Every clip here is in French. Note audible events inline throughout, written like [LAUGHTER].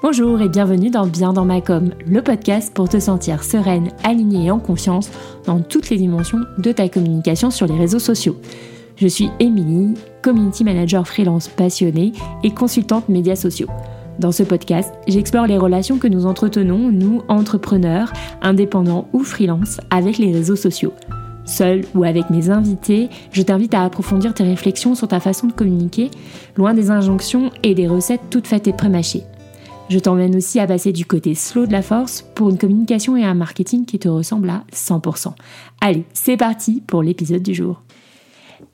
Bonjour et bienvenue dans Bien dans ma com, le podcast pour te sentir sereine, alignée et en confiance dans toutes les dimensions de ta communication sur les réseaux sociaux. Je suis Émilie, community manager freelance passionnée et consultante médias sociaux. Dans ce podcast, j'explore les relations que nous entretenons, nous, entrepreneurs, indépendants ou freelance, avec les réseaux sociaux. Seul ou avec mes invités, je t'invite à approfondir tes réflexions sur ta façon de communiquer, loin des injonctions et des recettes toutes faites et prémâchées. Je t'emmène aussi à passer du côté slow de la force pour une communication et un marketing qui te ressemblent à 100%. Allez, c'est parti pour l'épisode du jour.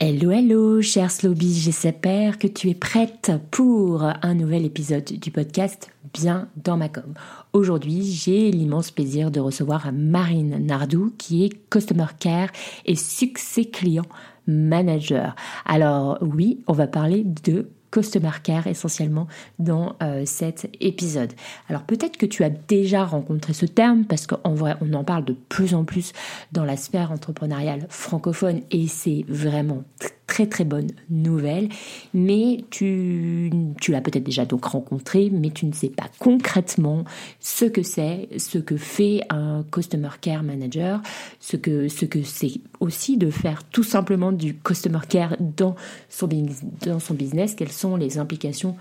Hello, hello, cher Slowbee, j'espère que tu es prête pour un nouvel épisode du podcast Bien dans ma com. Aujourd'hui, j'ai l'immense plaisir de recevoir Marine Nardou qui est Customer Care et Succès Client Manager. Alors oui, on va parler de Customer essentiellement dans euh, cet épisode. Alors peut-être que tu as déjà rencontré ce terme parce qu'en vrai on en parle de plus en plus dans la sphère entrepreneuriale francophone et c'est vraiment très très bonne nouvelle, mais tu, tu l'as peut-être déjà donc rencontré, mais tu ne sais pas concrètement ce que c'est, ce que fait un Customer Care Manager, ce que ce que c'est aussi de faire tout simplement du Customer Care dans son, dans son business, quelles sont les implications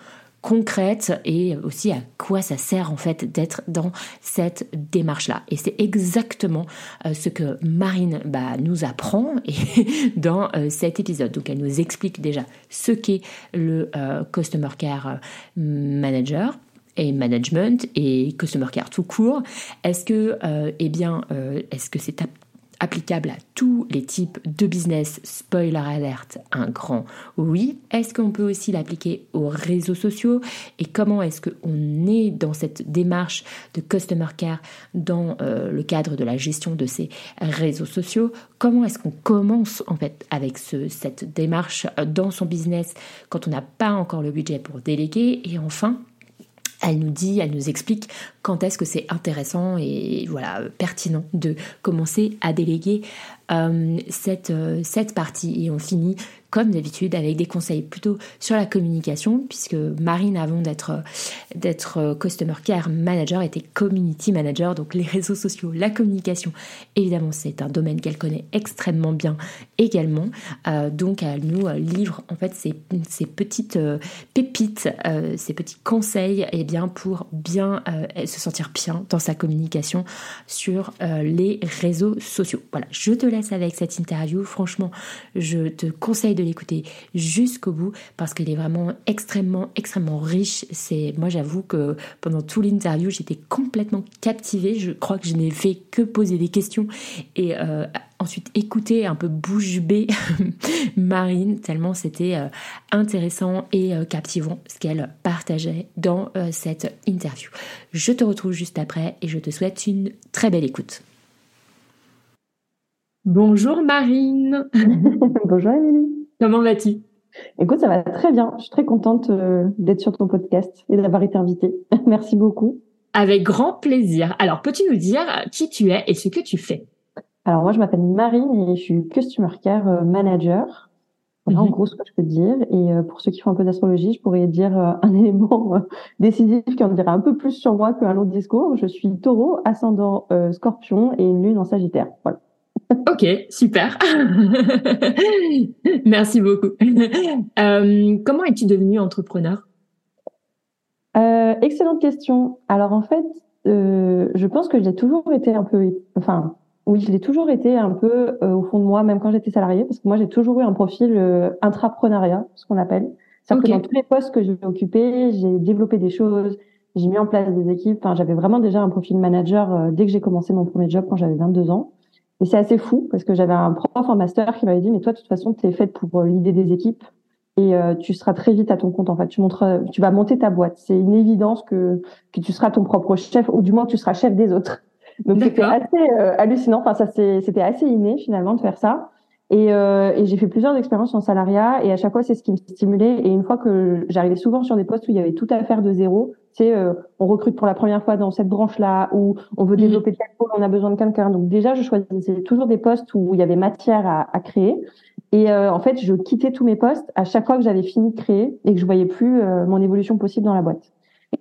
concrète et aussi à quoi ça sert en fait d'être dans cette démarche-là. Et c'est exactement euh, ce que Marine bah, nous apprend [LAUGHS] dans euh, cet épisode. Donc elle nous explique déjà ce qu'est le euh, Customer Care Manager et management et customer care tout court. Est-ce que, eh bien, est-ce que c'est applicable à tous les types de business, spoiler alert, un grand oui. Est-ce qu'on peut aussi l'appliquer aux réseaux sociaux? Et comment est-ce qu'on est dans cette démarche de customer care dans euh, le cadre de la gestion de ces réseaux sociaux? Comment est-ce qu'on commence en fait avec cette démarche dans son business quand on n'a pas encore le budget pour déléguer? Et enfin, elle nous dit, elle nous explique quand est-ce que c'est intéressant et voilà pertinent de commencer à déléguer euh, cette, euh, cette partie. Et on finit comme d'habitude avec des conseils plutôt sur la communication, puisque Marine, avant d'être d'être Customer Care Manager, était Community Manager, donc les réseaux sociaux, la communication, évidemment, c'est un domaine qu'elle connaît extrêmement bien également. Euh, donc, elle nous livre en fait ces, petites pépites, ces petits conseils, et eh bien pour bien se sentir bien dans sa communication sur les réseaux sociaux. Voilà, je te laisse avec cette interview. Franchement, je te conseille de l'écouter jusqu'au bout parce qu'elle est vraiment extrêmement, extrêmement riche. C'est, moi, j'avoue que pendant tout l'interview, j'étais complètement captivée. Je crois que je n'ai fait que poser des questions et euh, ensuite écouter un peu bouche bée [LAUGHS] Marine, tellement c'était euh, intéressant et euh, captivant ce qu'elle partageait dans cette interview. Je te retrouve juste après et je te souhaite une très belle écoute. Bonjour Marine. [LAUGHS] Bonjour Émilie. Comment vas-tu? Écoute, ça va très bien. Je suis très contente euh, d'être sur ton podcast et d'avoir été invitée. [LAUGHS] Merci beaucoup. Avec grand plaisir. Alors, peux-tu nous dire qui tu es et ce que tu fais? Alors, moi, je m'appelle Marine et je suis Customer Care euh, Manager. Voilà, en mhm. gros, ce que je peux dire. Et euh, pour ceux qui font un peu d'astrologie, je pourrais dire [LAUGHS] un élément décisif qui en dirait un peu plus sur moi qu'un autre discours. Je suis taureau, ascendant scorpion et une lune en sagittaire. Voilà. [LAUGHS] Ok, super. [LAUGHS] Merci beaucoup. Euh, comment es-tu devenue entrepreneur? Euh, Excellente question. Alors en fait, euh, je pense que j'ai toujours été un peu, enfin, oui, je l'ai toujours été un peu au fond de moi, même quand j'étais salariée, parce que moi j'ai toujours eu un profil intrapreneuriat, ce qu'on appelle. C'est-à-dire que dans tous les postes que j'ai occupés, j'ai développé des choses, j'ai mis en place des équipes. Enfin, j'avais vraiment déjà un profil manager dès que j'ai commencé mon premier job quand j'avais 22 ans. Et c'est assez fou parce que j'avais un prof en master qui m'avait dit mais toi de toute façon tu es faite pour euh, l'idée des équipes et euh, tu seras très vite à ton compte en fait. Tu montres, tu vas monter ta boîte. C'est une évidence que que tu seras ton propre chef ou du moins tu seras chef des autres. Donc c'était assez euh, hallucinant. Enfin ça c'était assez inné finalement de faire ça. Et, et j'ai fait plusieurs expériences en salariat et à chaque fois c'est ce qui me stimulait. Et une fois que j'arrivais souvent sur des postes où il y avait tout à faire de zéro, c'est euh, on recrute pour la première fois dans cette branche-là ou on veut mm. développer tel pôle, on a besoin de quelqu'un. Donc déjà, je choisissais toujours des postes où il y avait matière à, à créer. Et euh, en fait, je quittais tous mes postes à chaque fois que j'avais fini de créer et que je voyais plus euh, mon évolution possible dans la boîte.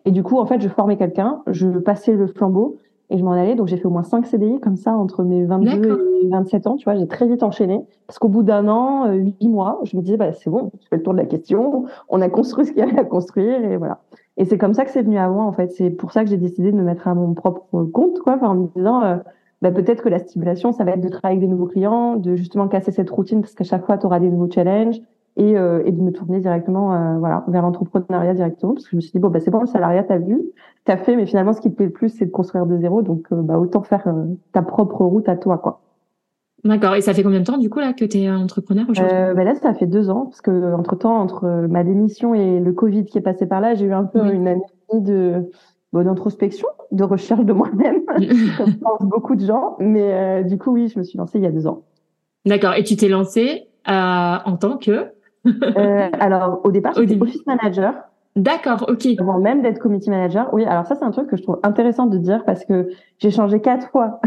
Et du coup, en fait, je formais quelqu'un, je passais le flambeau et je m'en allais. Donc, j'ai fait au moins 5 CDI comme ça entre mes 22 et 27 ans. Tu vois, j'ai très vite enchaîné parce qu'au bout d'un an, euh, 8 mois, je me disais, bah, c'est bon, je fais le tour de la question. On a construit ce qu'il y avait à construire et voilà. Et c'est comme ça que c'est venu à moi, en fait. C'est pour ça que j'ai décidé de me mettre à mon propre compte, quoi, en me disant, euh, bah, peut-être que la stimulation, ça va être de travailler avec des nouveaux clients, de justement casser cette routine parce qu'à chaque fois, tu auras des nouveaux challenges et, euh, et de me tourner directement euh, voilà, vers l'entrepreneuriat directement parce que je me suis dit, bon, bah, c'est bon, le salariat, t'as vu, t'as fait, mais finalement, ce qui te plaît le plus, c'est de construire de zéro. Donc, euh, bah, autant faire ta propre route à toi, quoi. D'accord. Et ça fait combien de temps, du coup, là, que tu es entrepreneur aujourd'hui? Euh, bah Là, ça fait deux ans, parce que entre temps, entre ma démission et le Covid qui est passé par là, j'ai eu un peu une année de bon, d'introspection, de recherche de moi-même, [LAUGHS] [LAUGHS] comme pense beaucoup de gens. Mais euh, du coup, oui, je me suis lancée il y a deux ans. D'accord. Et tu t'es lancée euh, en tant que euh, Alors, au départ, j'étais office manager. D'accord, ok. Avant même d'être committee manager. Oui, alors ça, c'est un truc que je trouve intéressant de dire parce que j'ai changé quatre fois.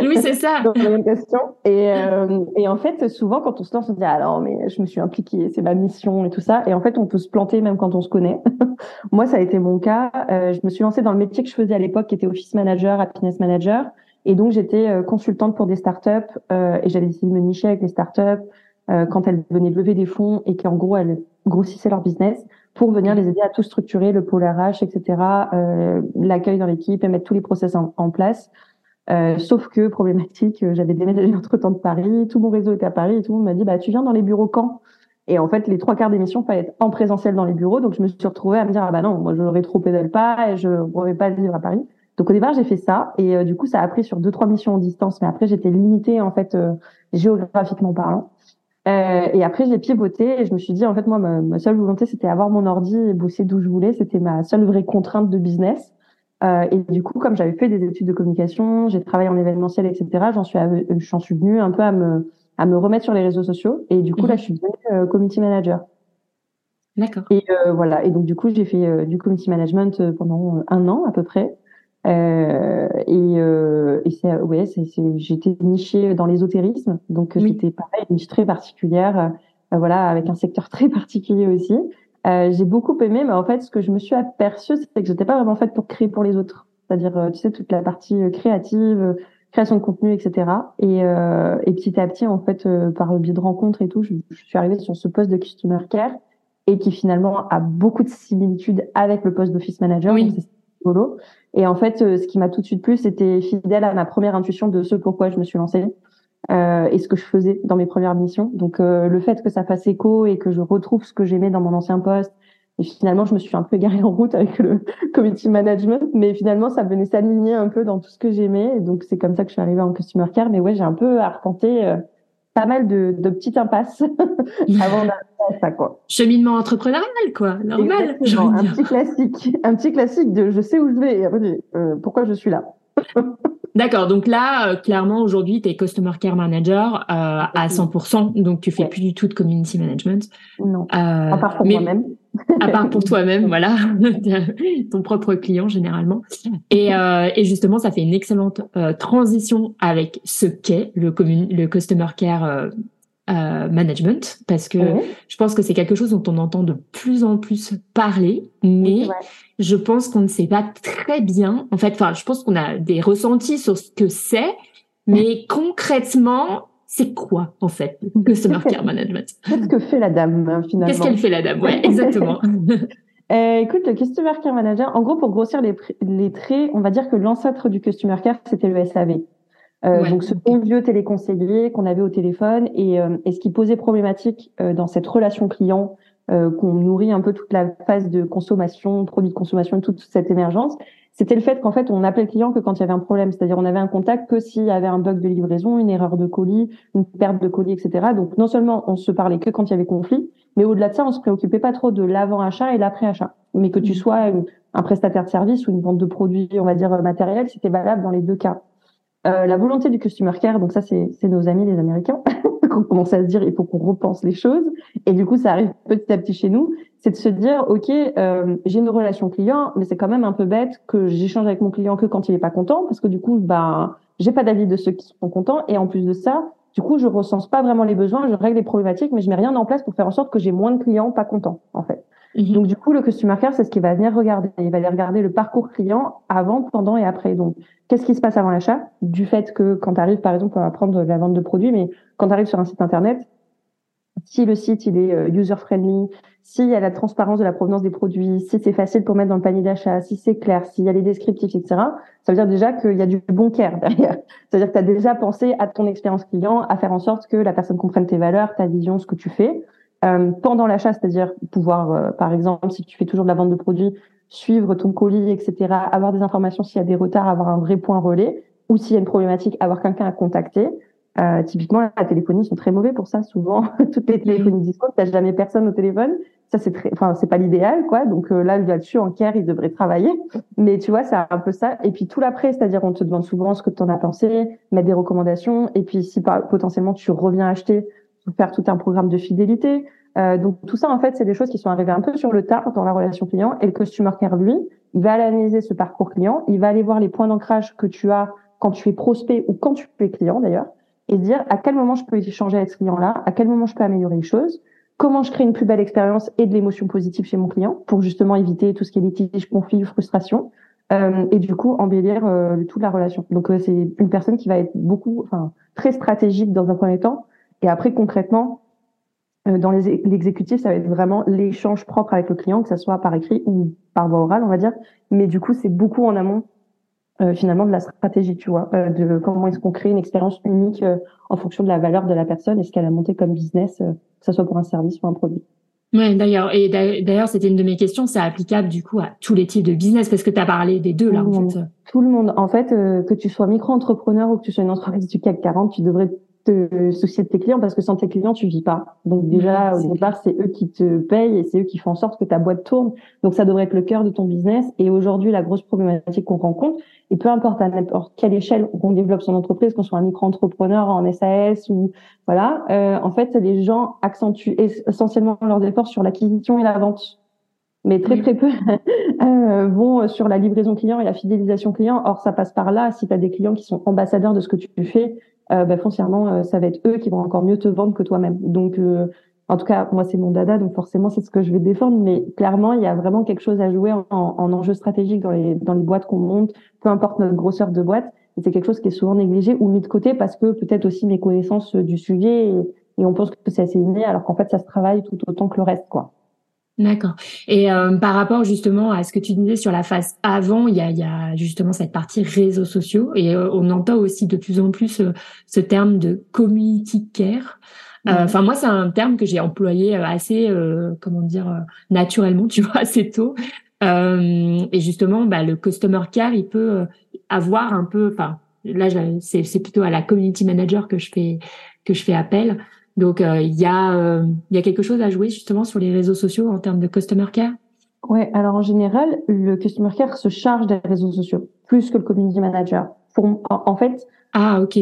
Oui, c'est ça. [LAUGHS] dans la même question. Et, euh, et en fait, souvent, quand on se lance, on se dit, alors, mais je me suis impliquée, c'est ma mission et tout ça. Et en fait, on peut se planter même quand on se connaît. [LAUGHS] Moi, ça a été mon cas. Euh, je me suis lancée dans le métier que je faisais à l'époque, qui était office manager, happiness manager. Et donc, j'étais euh, consultante pour des startups euh, et j'avais décidé de me nicher avec les startups euh, quand elles venaient de lever des fonds et qu'en gros, elles grossissaient leur business pour venir les aider à tout structurer, le pôle RH, etc., euh, l'accueil dans l'équipe et mettre tous les process en, place. Euh, sauf que problématique, euh, j'avais déménagé [LAUGHS] entre temps de Paris, tout mon réseau était à Paris et tout le monde m'a dit bah tu viens dans les bureaux quand? Et en fait, les trois quarts d'émission fallait être en présentiel dans les bureaux, donc je me suis retrouvée à me dire ah bah non, moi je n'aurais trop pédale pas et je ne pourrais pas vivre à Paris. Donc au départ j'ai fait ça et euh, du coup ça a pris sur deux trois missions en distance, mais après j'étais limitée en fait euh, géographiquement parlant. Euh, et après, j'ai pivoté et je me suis dit, en fait, moi, ma, ma seule volonté, c'était avoir mon ordi et bosser d'où je voulais. C'était ma seule vraie contrainte de business. Euh, et du coup, comme j'avais fait des études de communication, j'ai travaillé en événementiel, etc., j'en suis, j'en suis venue un peu à me, à me remettre sur les réseaux sociaux. Et du coup, là, je suis devenue euh, community manager. D'accord. Et euh, voilà. Et donc, du coup, j'ai fait euh, du community management euh, pendant un an à peu près. Euh, et, euh, et c'est ouais, c'est, j'étais nichée dans l'ésotérisme, donc oui. c'était pareil, une niche très particulière, euh, voilà, avec un secteur [LAUGHS] très particulier aussi. Euh, j'ai beaucoup aimé, mais en fait, ce que je me suis aperçue, c'est que j'étais pas vraiment faite pour créer pour les autres, c'est-à-dire, tu sais, toute la partie créative, création de contenu, etc. Et, et petit à petit, en fait, par le biais de rencontres et tout, je, je suis arrivée sur ce poste de customer care et qui finalement a beaucoup de similitudes avec le poste d'office manager. Oui. Donc c'est Et en fait, ce qui m'a tout de suite plu, c'était fidèle à ma première intuition de ce pourquoi je me suis lancée euh, et ce que je faisais dans mes premières missions. Donc, euh, le fait que ça fasse écho et que je retrouve ce que j'aimais dans mon ancien poste. Et finalement, je me suis un peu [LAUGHS] égarée en route avec le community management, mais finalement, ça venait s'aligner un peu dans tout ce que j'aimais. Et donc, c'est comme ça que je suis arrivée en customer care. Mais ouais, j'ai un peu arpenté euh, pas mal de, de petites impasses [LAUGHS] avant [LAUGHS] d'arriver à ça, quoi. Cheminement entrepreneurial, quoi, normal. Un petit classique, un petit classique de je sais où je vais et après, euh, pourquoi je suis là. [LAUGHS] D'accord, donc là, euh, clairement, aujourd'hui, tu es Customer Care Manager euh, à 100%, donc tu fais ouais. plus du tout de Community Management. Non, euh, à part pour moi-même. à part pour toi-même, [LAUGHS] voilà, [LAUGHS] ton propre client généralement. Et, euh, et, justement, ça fait une excellente euh, transition avec ce qu'est le, le Customer Care euh, management parce que mmh. je pense que c'est quelque chose dont on entend de plus en plus parler, mais je pense qu'on ne sait pas très bien. En fait, enfin, je pense qu'on a des ressentis sur ce que c'est, mais concrètement, c'est quoi en fait customer care [LAUGHS] management? Qu'est-ce que fait la dame hein, finalement? Qu'est-ce qu'elle fait la dame? Ouais, exactement. [LAUGHS] Euh, écoute, le Customer Care Manager, en gros, pour grossir les, les traits, on va dire que l'ancêtre du Customer Care, c'était le SAV. Euh, ouais. Donc ce bon vieux téléconseiller qu'on avait au téléphone et, euh, et, ce qui posait problématique euh, dans cette relation client euh, qu'on nourrit un peu toute la phase de consommation, produits de consommation, toute cette émergence, c'était le fait qu'en fait on appelait le client que quand il y avait un problème, c'est-à-dire on avait un contact que s'il y avait un bug de livraison, une erreur de colis, une perte de colis, etc. Donc non seulement on se parlait que quand il y avait conflit, mais au-delà de ça on se préoccupait pas trop de l'avant-achat et l'après-achat. Mais que tu mmh. sois un prestataire de service ou une vente de produits, on va dire matériels, c'était valable dans les deux cas. Euh, la volonté du customer care, donc ça c'est nos amis les Américains, [LAUGHS] qu'on commence à se dire il faut qu'on repense les choses, et du coup ça arrive petit à petit chez nous, c'est de se dire ok euh, j'ai une relation client, mais c'est quand même un peu bête que j'échange avec mon client que quand il est pas content, parce que du coup bah j'ai pas d'avis de ceux qui sont contents, et en plus de ça, du coup je recense pas vraiment les besoins, je règle les problématiques, mais je mets rien en place pour faire en sorte que j'ai moins de clients pas contents en fait. Mhm. Donc du coup, le customer care, c'est ce qu'il va venir regarder. Il va aller regarder le parcours client avant, pendant et après. Donc, qu'est-ce qui se passe avant l'achat? Du fait que quand tu arrives, par exemple, on va prendre la vente de produits, mais quand tu arrives sur un site internet, si le site il est euh, user friendly, s'il y a la transparence de la provenance des produits, si c'est facile pour mettre dans le panier d'achat, si c'est clair, s'il y a les descriptifs, etc., ça veut dire déjà qu'il y a du bon care derrière. [LAUGHS] C'est-à-dire que tu as déjà pensé à ton expérience client, à faire en sorte que la personne comprenne tes valeurs, ta vision, ce que tu fais. Euh, pendant l'achat, c'est-à-dire pouvoir, euh, par exemple, si tu fais toujours de la vente de produits, suivre ton colis, etc., avoir des informations s'il y a des retards, avoir un vrai point relais, ou s'il y a une problématique, avoir quelqu'un à contacter. Euh, typiquement, la téléphonie sont très mauvais pour ça. Souvent, [LAUGHS] toutes les téléphonies dispo, t'as jamais personne au téléphone. Ça, c'est très, enfin, c'est pas l'idéal, quoi. Donc euh, là, là-dessus, en care, il devrait travailler. Mais tu vois, c'est un peu ça. Et puis tout l'après, c'est-à-dire, on te demande souvent ce que tu en as pensé, mettre des recommandations. Et puis si potentiellement tu reviens acheter, faire tout un programme de fidélité. Euh, donc tout ça, en fait, c'est des choses qui sont arrivées un peu sur le tard dans la relation client. Et le customer care, lui, il va analyser ce parcours client. Il va aller voir les points d'ancrage que tu as quand tu es prospect ou quand tu es client, d'ailleurs et dire à quel moment je peux échanger avec ce client-là, à quel moment je peux améliorer les choses, comment je crée une plus belle expérience et de l'émotion positive chez mon client pour justement éviter tout ce qui est litige, conflit, frustration, euh, et du coup embellir euh, toute la relation. Donc euh, c'est une personne qui va être beaucoup, enfin très stratégique dans un premier temps, et après concrètement euh, dans l'exécutif, ça va être vraiment l'échange propre avec le client, que ça soit par écrit ou par voie orale, on va dire. Mais du coup, c'est beaucoup en amont euh, finalement de la stratégie, tu vois, euh, de comment est-ce qu'on crée une expérience unique euh, en fonction de la valeur de la personne et ce qu'elle a monté comme business, que ce soit pour un service ou un produit. Ouais, d'ailleurs, et d'ailleurs, c'était une de mes questions, c'est applicable du coup à tous les types de business parce que tu as parlé des deux là en fait. Tout le monde, en fait, que tu sois micro-entrepreneur ou que tu sois une entreprise du CAC 40, tu devrais te soucier de tes clients parce que sans tes clients, tu vis pas. Donc déjà, au départ, c'est eux qui te payent et c'est eux qui font en sorte que ta boîte tourne. Donc ça devrait être le cœur de ton business. Et aujourd'hui, la grosse problématique qu'on rencontre, et peu importe à n'importe quelle échelle qu'on développe son entreprise, qu'on soit un micro-entrepreneur en SAS ou voilà, euh, en fait, les gens accentuent essentiellement leurs efforts sur l'acquisition et la vente mais très très peu [LAUGHS] euh, vont sur la livraison client et la fidélisation client. Or, ça passe par là. Si tu as des clients qui sont ambassadeurs de ce que tu fais, euh, bah, foncièrement, euh, ça va être eux qui vont encore mieux te vendre que toi-même. Donc, euh, en tout cas, moi, c'est mon dada, donc forcément, c'est ce que je vais défendre. Mais clairement, il y a vraiment quelque chose à jouer en, en enjeu stratégique dans les, dans les boîtes qu'on monte, peu importe notre grosseur de boîte. C'est quelque chose qui est souvent négligé ou mis de côté parce que peut-être aussi mes connaissances du sujet et, et on pense que c'est assez inné, alors qu'en fait, ça se travaille tout autant que le reste, quoi. D'accord. Et euh, par rapport justement à ce que tu disais sur la phase avant, il y a, il y a justement cette partie réseaux sociaux et euh, on entend aussi de plus en plus euh, ce terme de community care. Enfin moi c'est un terme que j'ai employé assez comment dire naturellement, [LAUGHS] tu vois, assez tôt. et justement, bah, le customer care, il peut avoir un peu, enfin là c'est plutôt à la community manager que je fais que je fais appel. Donc euh, il y a euh, il y a quelque chose à jouer justement sur les réseaux sociaux en termes de customer care? Ouais, alors en général, le customer care se charge des réseaux sociaux plus que le community manager. Pour, en, fait. Ah ok.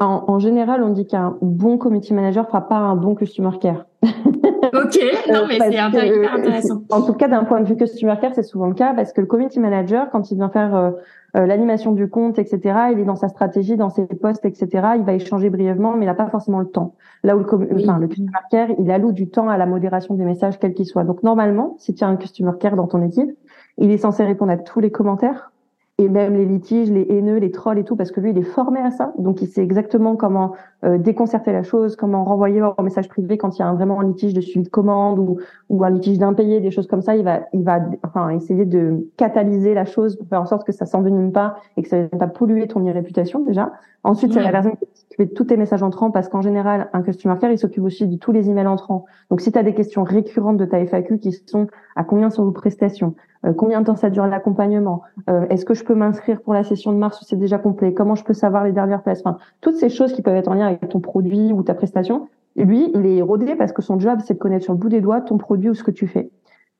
En, en général, on dit qu'un bon community manager fera pas un bon customer care. [LAUGHS] ok, non mais c'est hyper intéressant. En tout cas, d'un point de vue customer care, c'est souvent le cas parce que le community manager, quand il vient faire euh, euh, l'animation du compte, etc. Il est dans sa stratégie, dans ses postes, etc. Il va échanger brièvement, mais il n'a pas forcément le temps. Là où le, enfin, le customer care, il alloue du temps à la modération des messages, quels qu'ils soient. Donc normalement, si tu as un customer care dans ton équipe, il est censé répondre à tous les commentaires, et même les litiges, les haineux, les trolls et tout, parce que lui, il est formé à ça. Donc, il sait exactement comment euh, déconcerter la chose, comment renvoyer un message privé quand il y a un, vraiment un litige de suivi de commande ou, ou un litige d'impayé, des choses comme ça. Il va, il va enfin, essayer de catalyser la chose pour faire en sorte que ça s'envenime pas et que ça ne va pas polluer ton réputation déjà. Ensuite, c'est la personne qui s'occupe de tous tes messages entrants parce qu'en général, un customer care, il s'occupe aussi de tous les emails entrants. Donc, si tu as des questions récurrentes de ta FAQ qui sont à combien sont vos prestations, euh, combien de temps ça dure l'accompagnement, euh, est-ce que je peux m'inscrire pour la session de mars ou c'est déjà complet, comment je peux savoir les dernières places, enfin, toutes ces choses qui peuvent être en lien avec ton produit ou ta prestation. lui, il est rodé parce que son job, c'est de connaître sur le bout des doigts ton produit ou ce que tu fais.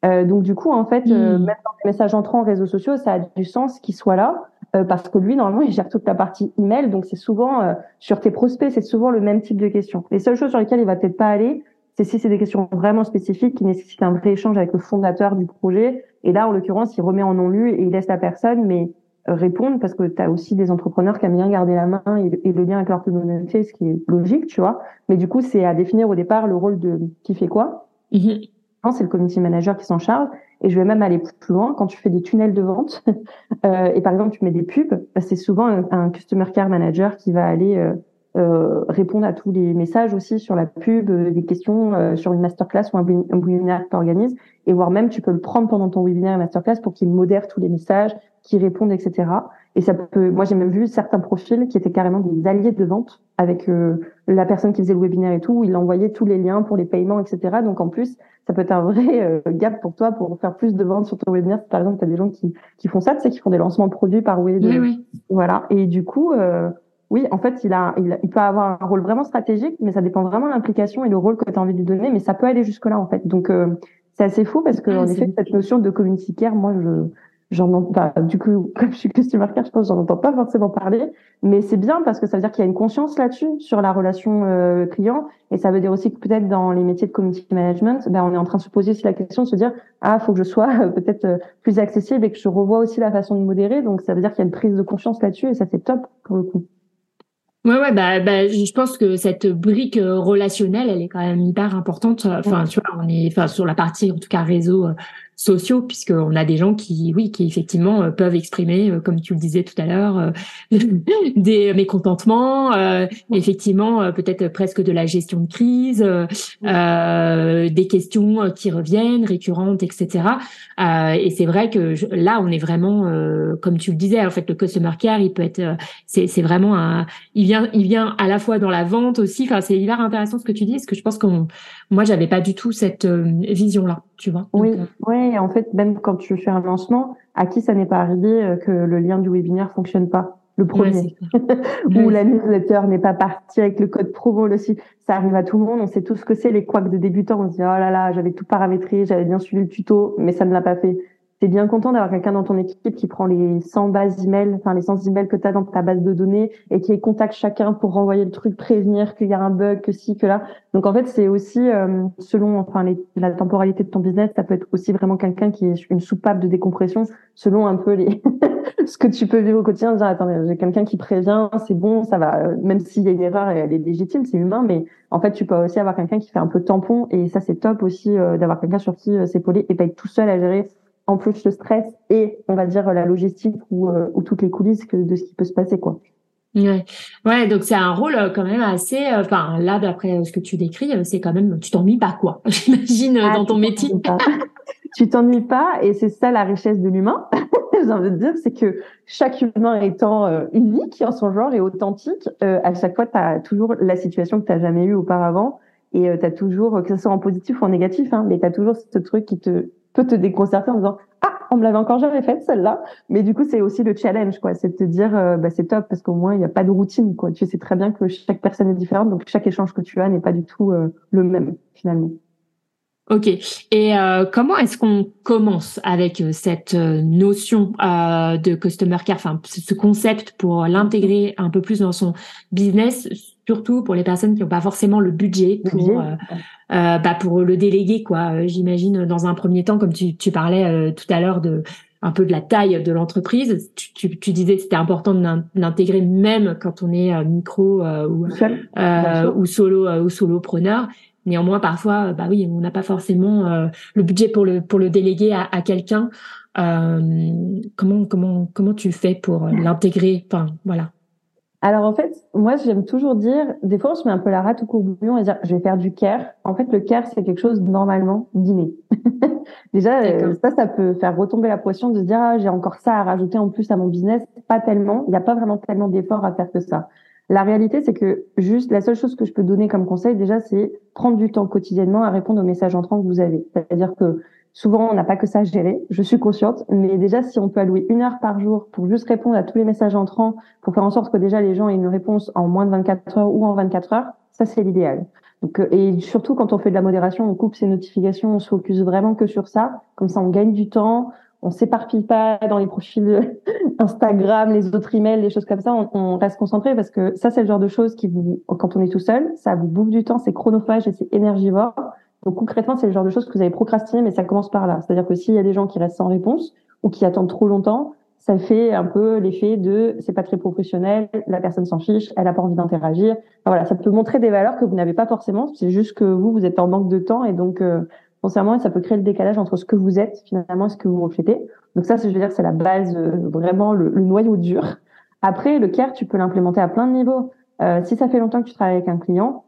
Euh, donc du coup, en fait, euh, même dans les messages entrants en réseaux sociaux, ça a du sens qu'il soit là euh, parce que lui, normalement, [LAUGHS] il gère toute la partie email. Donc c'est souvent sur tes prospects, c'est souvent le même type de questions. Les seules choses sur lesquelles il va peut-être pas aller, c'est si c'est des questions vraiment spécifiques qui nécessitent un vrai échange avec le fondateur du projet. Et là, en l'occurrence, il remet en non lu et il laisse la personne, mais répondre parce que tu as aussi des entrepreneurs qui aiment bien garder la main et, le lien avec leur communauté, ce qui est logique, tu vois. Mais du coup, c'est à définir au départ le rôle de qui fait quoi. Mhm. c'est le community manager qui s'en charge. Et je vais même aller plus loin. Quand tu fais des tunnels de vente, [LAUGHS] euh, et par exemple, tu mets des pubs, bah, c'est souvent un, customer care manager qui va aller euh, euh, répondre à tous les messages aussi sur la pub, euh, des questions euh, sur une masterclass ou un, webinaire que tu organises. Et voire même, tu peux le prendre pendant ton webinaire et masterclass pour qu'il modère tous les messages, qu'il réponde, etc. Et ça peut. Moi, j'ai même vu certains profils qui étaient carrément des alliés de vente avec la personne qui faisait le webinaire et tout, où il envoyait tous les liens pour les paiements, etc. Donc en plus, ça peut être un vrai gap pour toi pour faire plus de ventes sur ton webinaire. Par exemple, tu as des gens qui, qui font ça, tu sais, qui font des lancements de produits par web. Oui, oui. Voilà. Et du coup, oui, en fait, il, a, il, peut avoir un rôle vraiment stratégique, mais ça dépend vraiment de l'implication et le rôle que tu as envie de lui donner, mais ça peut aller jusque-là, en fait. Donc, euh, c'est assez fou parce que, en effet, cette notion de community care, moi, je, j'en entends, du coup, [LAUGHS] comme je suis customer care, je pense j'en entends pas forcément parler, mais c'est bien parce que ça veut dire qu'il y a une conscience là-dessus, sur la relation euh, client, et ça veut dire aussi que peut-être dans les métiers de community management, ben, on est en train de se poser aussi la question de se dire, ah, faut que je sois euh, peut-être plus accessible et que je revois aussi la façon de modérer, donc ça veut dire qu'il y a une prise de conscience là-dessus, et ça, c'est top, pour le coup. Ouais, ouais, bah, bah, je pense que cette brique euh, relationnelle, elle est quand même hyper importante. Enfin, tu vois, on est, enfin, sur la partie, en tout cas, réseau, euh, sociaux, puisqu'on a des gens qui, oui, qui effectivement euh, peuvent exprimer, euh, comme tu le disais tout à l'heure, euh, [LAUGHS] des mécontentements, effectivement, peut-être presque de la gestion de crise, des questions qui reviennent, récurrentes, etc. et c'est vrai que là, on est vraiment, comme tu le disais, en fait, le customer care, il peut être, c'est, c'est vraiment un, il vient, il vient à la fois dans la vente aussi. Enfin, c'est hyper intéressant ce que tu dis, parce que je pense que moi, j'avais pas du tout cette vision-là, tu vois. oui, oui en fait, même quand tu fais un lancement, à qui ça n'est pas arrivé euh, que le lien du webinaire fonctionne pas le premier, [LAUGHS] ou la newsletter n'est pas partie avec le code promo aussi. Ça arrive à tout le monde. On sait tout ce que c'est les couacs de débutants. On se dit oh là là, j'avais tout paramétré, j'avais bien suivi le tuto, mais ça ne l'a pas fait t'es bien content d'avoir quelqu'un dans ton équipe qui prend les 100 bases emails, enfin les 100 emails que tu as dans ta base de données et qui contacte chacun pour renvoyer le truc, prévenir qu'il y a un bug, que ci, que là. Donc en fait, c'est aussi euh, selon enfin la temporalité de ton business, ça peut être aussi vraiment quelqu'un qui est une soupape de décompression selon un peu les [LAUGHS] ce que tu peux vivre au quotidien. Dire attends, j'ai quelqu'un qui prévient, c'est bon, ça va. Même s'il y a une erreur, elle est légitime, c'est humain, mais en fait, tu peux aussi avoir quelqu'un qui fait un peu tampon et ça c'est top aussi euh, d'avoir quelqu'un sur qui euh, s'épauler et pas être tout seul à gérer en plus le stress et on va dire la logistique ou, euh, ou toutes les coulisses que, de ce qui peut se passer quoi. Ouais. ouais, donc c'est un rôle euh, quand même assez. Euh, enfin, là, d'après ce que tu décris, c'est quand même. Tu t'ennuies pas, quoi. [LAUGHS] J'imagine ah, dans ton métier. [LAUGHS] tu t'ennuies pas, et c'est ça la richesse de l'humain. [LAUGHS] J'ai envie de dire, c'est que chaque humain étant unique en son genre et authentique, à chaque fois, tu as toujours la situation que tu n'as jamais eue auparavant, et tu as toujours, que ce soit en positif ou en négatif, hein, mais tu as toujours ce truc qui te peut te déconcerter en disant ah on me l'avait encore jamais faite celle-là. Mais du coup c'est aussi le challenge quoi. C'est de te dire euh, bah, c'est top parce qu'au moins il n'y a pas de routine quoi. Tu sais très bien que chaque personne est différente donc chaque échange que tu as n'est pas du tout euh, le même finalement. Ok. Et euh, comment est-ce qu'on commence avec cette notion de customer care, enfin ce concept pour l'intégrer un peu plus dans son business, surtout pour les personnes qui n'ont pas forcément le budget pour euh, bah pour le déléguer quoi. Euh, j'imagine dans un premier temps, comme tu, tu parlais euh, tout à l'heure de un peu de la taille de l'entreprise. Tu, tu, tu, disais que c'était important d'intégrer même quand on est micro ou, ou solo ou solopreneur. Néanmoins, parfois, bah oui, on n'a pas forcément le budget pour le pour le déléguer à, à quelqu'un. comment comment comment tu fais pour l'intégrer? Enfin, voilà. Alors en fait, moi j'aime toujours dire, des fois on se met un peu la rate au courbouillon et dire je vais faire du care. En fait, le care c'est quelque chose normalement d'inné. [LAUGHS] Déjà, euh, ça, ça peut faire retomber la pression de se dire ah, j'ai encore ça à rajouter en plus à mon business. Pas tellement, il n'y a pas vraiment tellement d'efforts à faire que ça. La réalité, c'est que juste la seule chose que je peux donner comme conseil déjà, c'est prendre du temps quotidiennement à répondre aux messages entrants que vous avez. C'est-à-dire que Souvent, on n'a pas que ça à gérer, je suis consciente, mais déjà, si on peut allouer une heure par jour pour juste répondre à tous les messages entrants, pour faire en sorte que déjà les gens aient une réponse en moins de 24 heures ou en 24 heures, ça, c'est l'idéal. Donc, euh, et surtout, quand on fait de la modération, on coupe ses notifications, on se focus vraiment que sur ça. Comme ça, on gagne du temps, on s'éparpille pas dans les profils [LAUGHS] Instagram, les autres emails, les choses comme ça. On, on reste concentré parce que ça, c'est le genre de choses qui vous, quand on est tout seul, ça vous bouffe du temps, c'est chronophage et c'est énergivore. Donc concrètement, c'est le genre de choses que vous avez procrastiné, mais ça commence par là. C'est-à-dire que s'il y a des gens qui restent sans réponse ou qui attendent trop longtemps, ça fait un peu l'effet de c'est pas très professionnel, la personne s'en fiche, elle a pas envie d'interagir. voilà, ça peut montrer des valeurs que vous n'avez pas forcément. C'est juste que vous, vous êtes en manque de temps et donc euh, ça peut créer le décalage entre ce que vous êtes finalement et ce que vous reflétez. Donc ça, je veux dire, c'est la base, euh, vraiment le, noyau dur. Après, le care, tu peux l'implémenter à plein de niveaux. Euh, si ça fait longtemps que tu travailles avec un client,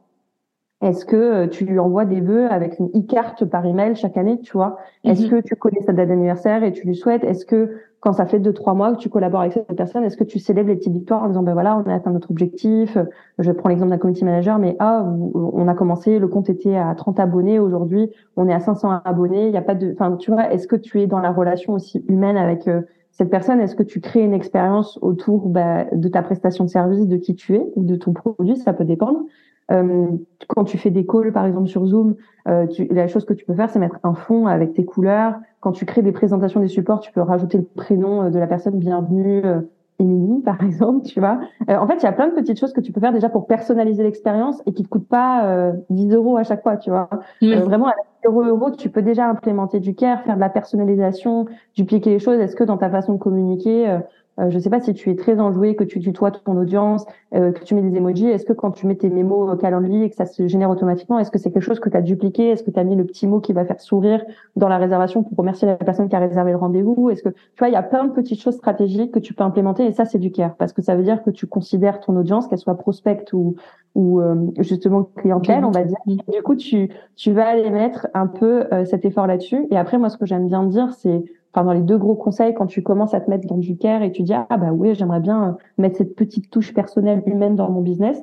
est-ce que euh, tu lui envoies des vœux avec une e-carte par email chaque année, tu vois? Est-ce mhm. que tu connais sa date d'anniversaire et tu lui souhaites? Est-ce que quand ça fait deux trois mois que tu collabores avec cette personne, est-ce que tu célèbres les petites victoires en disant ben voilà, on a atteint notre objectif Je prends l'exemple d'un community manager, mais ah, on a commencé, le compte était à 30 abonnés, aujourd'hui on est à 500 abonnés. Il y a pas de, enfin tu vois, est-ce que tu es dans la relation aussi humaine avec euh, cette personne? Est-ce que tu crées une expérience autour bah, de ta prestation de service, de qui tu es ou de ton produit? Ça peut dépendre. Euh, quand tu fais des calls, par exemple sur Zoom, euh, tu, la chose que tu peux faire, c'est mettre un fond avec tes couleurs. Quand tu crées des présentations des supports, tu peux rajouter le prénom euh, de la personne bienvenue, euh, Émilie, [LAUGHS] par exemple, tu vois. Euh, en fait, il y a plein de petites choses que tu peux faire déjà pour personnaliser l'expérience et qui ne te coûtent pas 10 euros à chaque fois, tu vois. vraiment, à 0 euros, tu peux déjà implémenter du care, faire de la personnalisation, dupliquer les choses. Est-ce que dans ta façon de communiquer, euh, je ne sais pas si tu es très enjoué, que tu tutoies ton audience, euh, que tu mets des emojis. Est-ce que quand tu mets tes mémos au calendrier et que ça se génère automatiquement, est-ce que c'est quelque chose que tu as dupliqué? Est-ce que tu as mis le petit mot qui va faire sourire dans la réservation pour remercier la personne qui a réservé le rendez-vous? Est-ce que tu vois, il y a plein de petites choses stratégiques que tu peux implémenter et ça c'est du care parce que ça veut dire que tu considères ton audience, qu'elle soit prospect ou ou euh, justement clientèle, on va dire. Du coup, tu tu vas aller mettre un peu cet effort là-dessus. Et après, moi, ce que j'aime bien dire, c'est enfin dans les deux gros conseils quand tu commences à te mettre dans du care et tu dis ah bah oui j'aimerais bien euh, mettre cette petite touche personnelle humaine dans mon business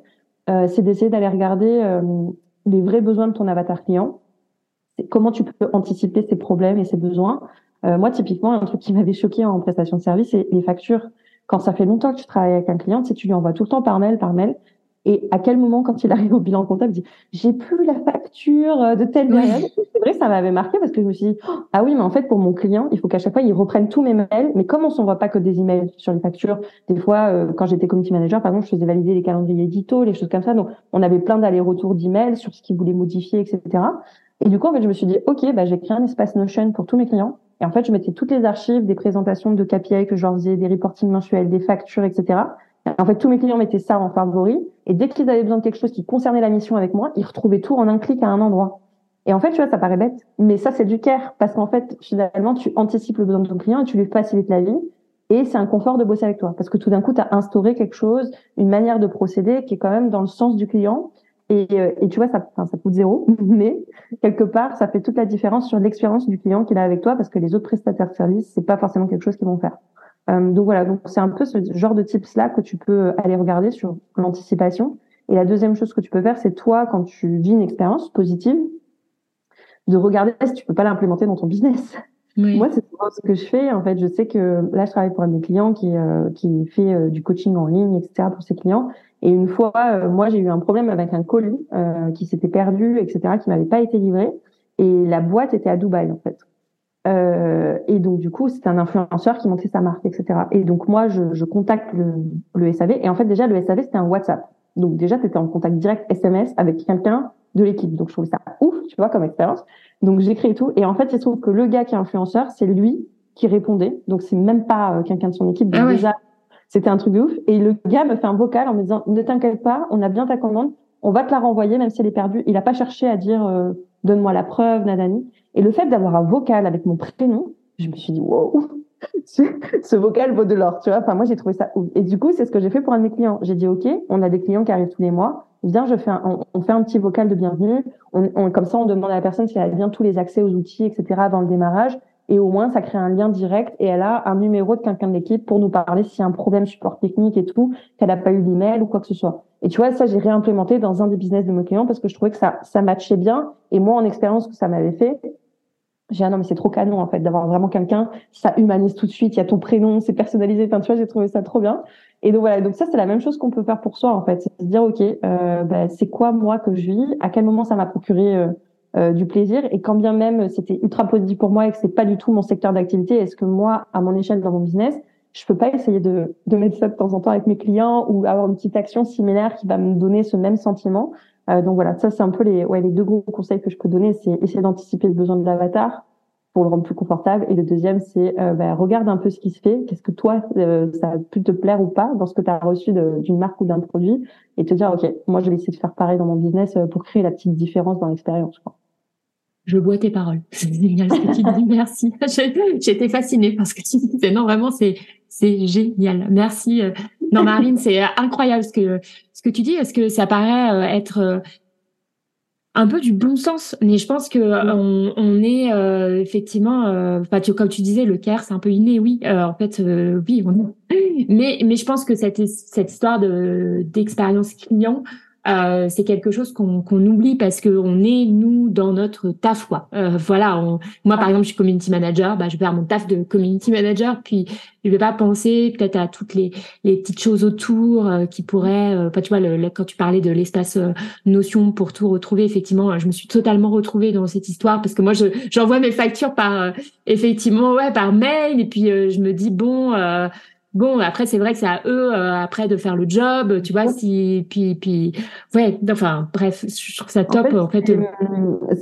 euh, c'est d'essayer d'aller regarder euh, les vrais besoins de ton avatar client. Comment tu peux anticiper ses problèmes et ses besoins. Euh, moi typiquement un truc qui m'avait choqué en prestation de service c'est les factures. Quand ça fait longtemps que tu travailles avec un client si tu lui envoies tout le temps par mail par mail et à quel moment, quand il arrive au bilan comptable, il dit j'ai plus la facture euh, de telle période. C'est vrai, ça m'avait marqué parce que je me suis dit oh, ah oui, mais en fait pour mon client, il faut qu'à chaque fois il reprenne tous mes mails. Mais comme on s'envoie pas que des emails sur les factures, des fois euh, quand j'étais community manager, par exemple, je faisais valider les calendriers édito, les choses comme ça. Donc on avait plein d'allers-retours d'emails sur ce qu'ils voulaient modifier, etc. Et du coup, en fait, je me suis dit ok, bah j'ai créé un espace Notion pour tous mes clients. Et en fait, je mettais toutes les archives, des présentations de KPI que je leur faisais, des reportings mensuels, des factures, etc. En fait, tous mes clients mettaient ça en favori. Et dès qu'ils avaient besoin de quelque chose qui concernait la mission avec moi, ils retrouvaient tout en un clic à un endroit. Et en fait, tu vois, ça paraît bête, mais ça, c'est du care. Parce qu'en fait, finalement, tu anticipes le besoin de ton client et tu lui facilites la vie. Et c'est un confort de bosser avec toi. Parce que tout d'un coup, tu as instauré quelque chose, une manière de procéder qui est quand même dans le sens du client. Et, euh, tu vois, ça, ça coûte zéro, [LAUGHS] mais quelque part, ça fait toute la différence sur l'expérience du client qu'il a avec toi parce que les autres prestataires de services, c'est pas forcément quelque chose qu'ils vont faire. Euh, donc voilà, donc c'est un peu ce genre de tips là que tu peux aller regarder sur l'anticipation. Et la deuxième chose que tu peux faire, c'est toi quand tu vis une expérience positive, de regarder si tu peux pas l'implémenter dans ton business. Moi, c'est ce que je fais. En fait, je sais que là, je travaille pour un de mes clients qui euh, qui fait euh, du coaching en ligne, etc. pour ses clients. Et une fois, moi, j'ai eu un problème avec un colis qui s'était perdu, etc., qui m'avait pas été livré. Et la boîte était à Dubaï, en fait. Euh, et donc du coup, c'était un influenceur qui montait sa marque, etc. Et donc moi, je, je contacte le, le, SAV. Et en fait, déjà, le SAV, c'était un WhatsApp. Donc déjà, tu étais en contact direct SMS avec quelqu'un de l'équipe. Donc je trouvais ça ouf, tu vois, comme expérience. Donc j'ai créé tout. Et en fait, il se trouve que le gars qui est influenceur, c'est lui qui répondait. Donc c'est même pas euh, quelqu'un de son équipe. Donc ah déjà, c'était un truc de ouf. Et le gars me fait un vocal en me disant, ne t'inquiète pas, on a bien ta commande. On va te la renvoyer, même si elle est perdue. Il a pas cherché à dire, euh, donne-moi la preuve, Nadani. Et le fait d'avoir un vocal avec mon prénom, je me suis dit, wow, [LAUGHS] ce vocal vaut de l'or, tu vois. Enfin, moi, j'ai trouvé ça ouf. Et du coup, c'est ce que j'ai fait pour un de mes clients. J'ai dit, OK, on a des clients qui arrivent tous les mois. Viens, je fais un, on, fait un petit vocal de bienvenue. Comme ça, on demande à la personne si elle a bien tous les accès aux outils, etc. avant le démarrage. Et au moins, ça crée un lien direct et elle a un numéro de quelqu'un de l'équipe pour nous parler s'il y a un problème support technique et tout, qu'elle n'a pas eu l'email ou quoi que ce soit. Et tu vois, ça, j'ai réimplémenté dans un des business de mes clients parce que je trouvais que ça, ça matchait bien. Et moi, en expérience que ça m'avait fait, j'ai ah non mais c'est trop canon en fait d'avoir vraiment quelqu'un. Ça humanise tout de suite. Il y a ton prénom c'est personnalisé. Enfin tu vois j'ai trouvé ça trop bien. Et donc voilà. Donc ça c'est la même chose qu'on peut faire pour soi en fait. C'est se dire ok euh, bah, c'est quoi moi que je vis? À quel moment ça m'a procuré euh, euh, du plaisir et quand bien même c'était ultra positif pour moi et que c'est pas du tout mon secteur d'activité est-ce que moi à mon échelle dans mon business je peux pas essayer de, de mettre ça de temps en temps avec mes clients ou avoir une petite action similaire qui va me donner ce même sentiment? Euh, donc voilà, ça c'est un peu les, ouais, les deux gros conseils que je peux donner, c'est essayer d'anticiper le besoin de l'avatar pour le rendre plus confortable. Et le deuxième, c'est euh, bah, regarde un peu ce qui se fait. Qu'est-ce que toi, euh, ça a pu te plaire ou pas dans ce que tu as reçu d'une marque ou d'un produit? Et te dire, OK, moi, je vais essayer de faire pareil dans mon business pour créer la petite différence dans l'expérience. Je bois tes paroles. [LAUGHS] C'est génial ce que tu dis. Merci. [LAUGHS] J'étais fascinée parce que tu disais non vraiment c'est c'est génial. Merci. Euh. Non Marine, c'est incroyable ce que ce que tu dis. Est-ce que ça paraît euh, être euh, un peu du bon sens, mais je pense que on, on est effectivement, euh, tu, comme tu disais, le care c'est un peu inné, oui. en fait, oui, mais mais je pense que cette cette histoire de d'expérience client, euh, c'est quelque chose qu'on oublie parce que on est nous dans notre taf quoi. Euh, voilà, moi par exemple je suis community manager, bah je vais faire mon taf de community manager, puis je vais pas penser peut-être à toutes les, les petites choses autour euh, qui pourraient, euh, pas tu vois le, quand tu parlais de l'espace notion pour tout retrouver, effectivement je me suis totalement retrouvée dans cette histoire parce que moi je j'envoie mes factures par effectivement ouais par mail et puis je me dis bon Bon, après c'est vrai que c'est à eux euh, après de faire le job, tu vois. Si puis puis ouais, enfin bref, je trouve ça top en fait.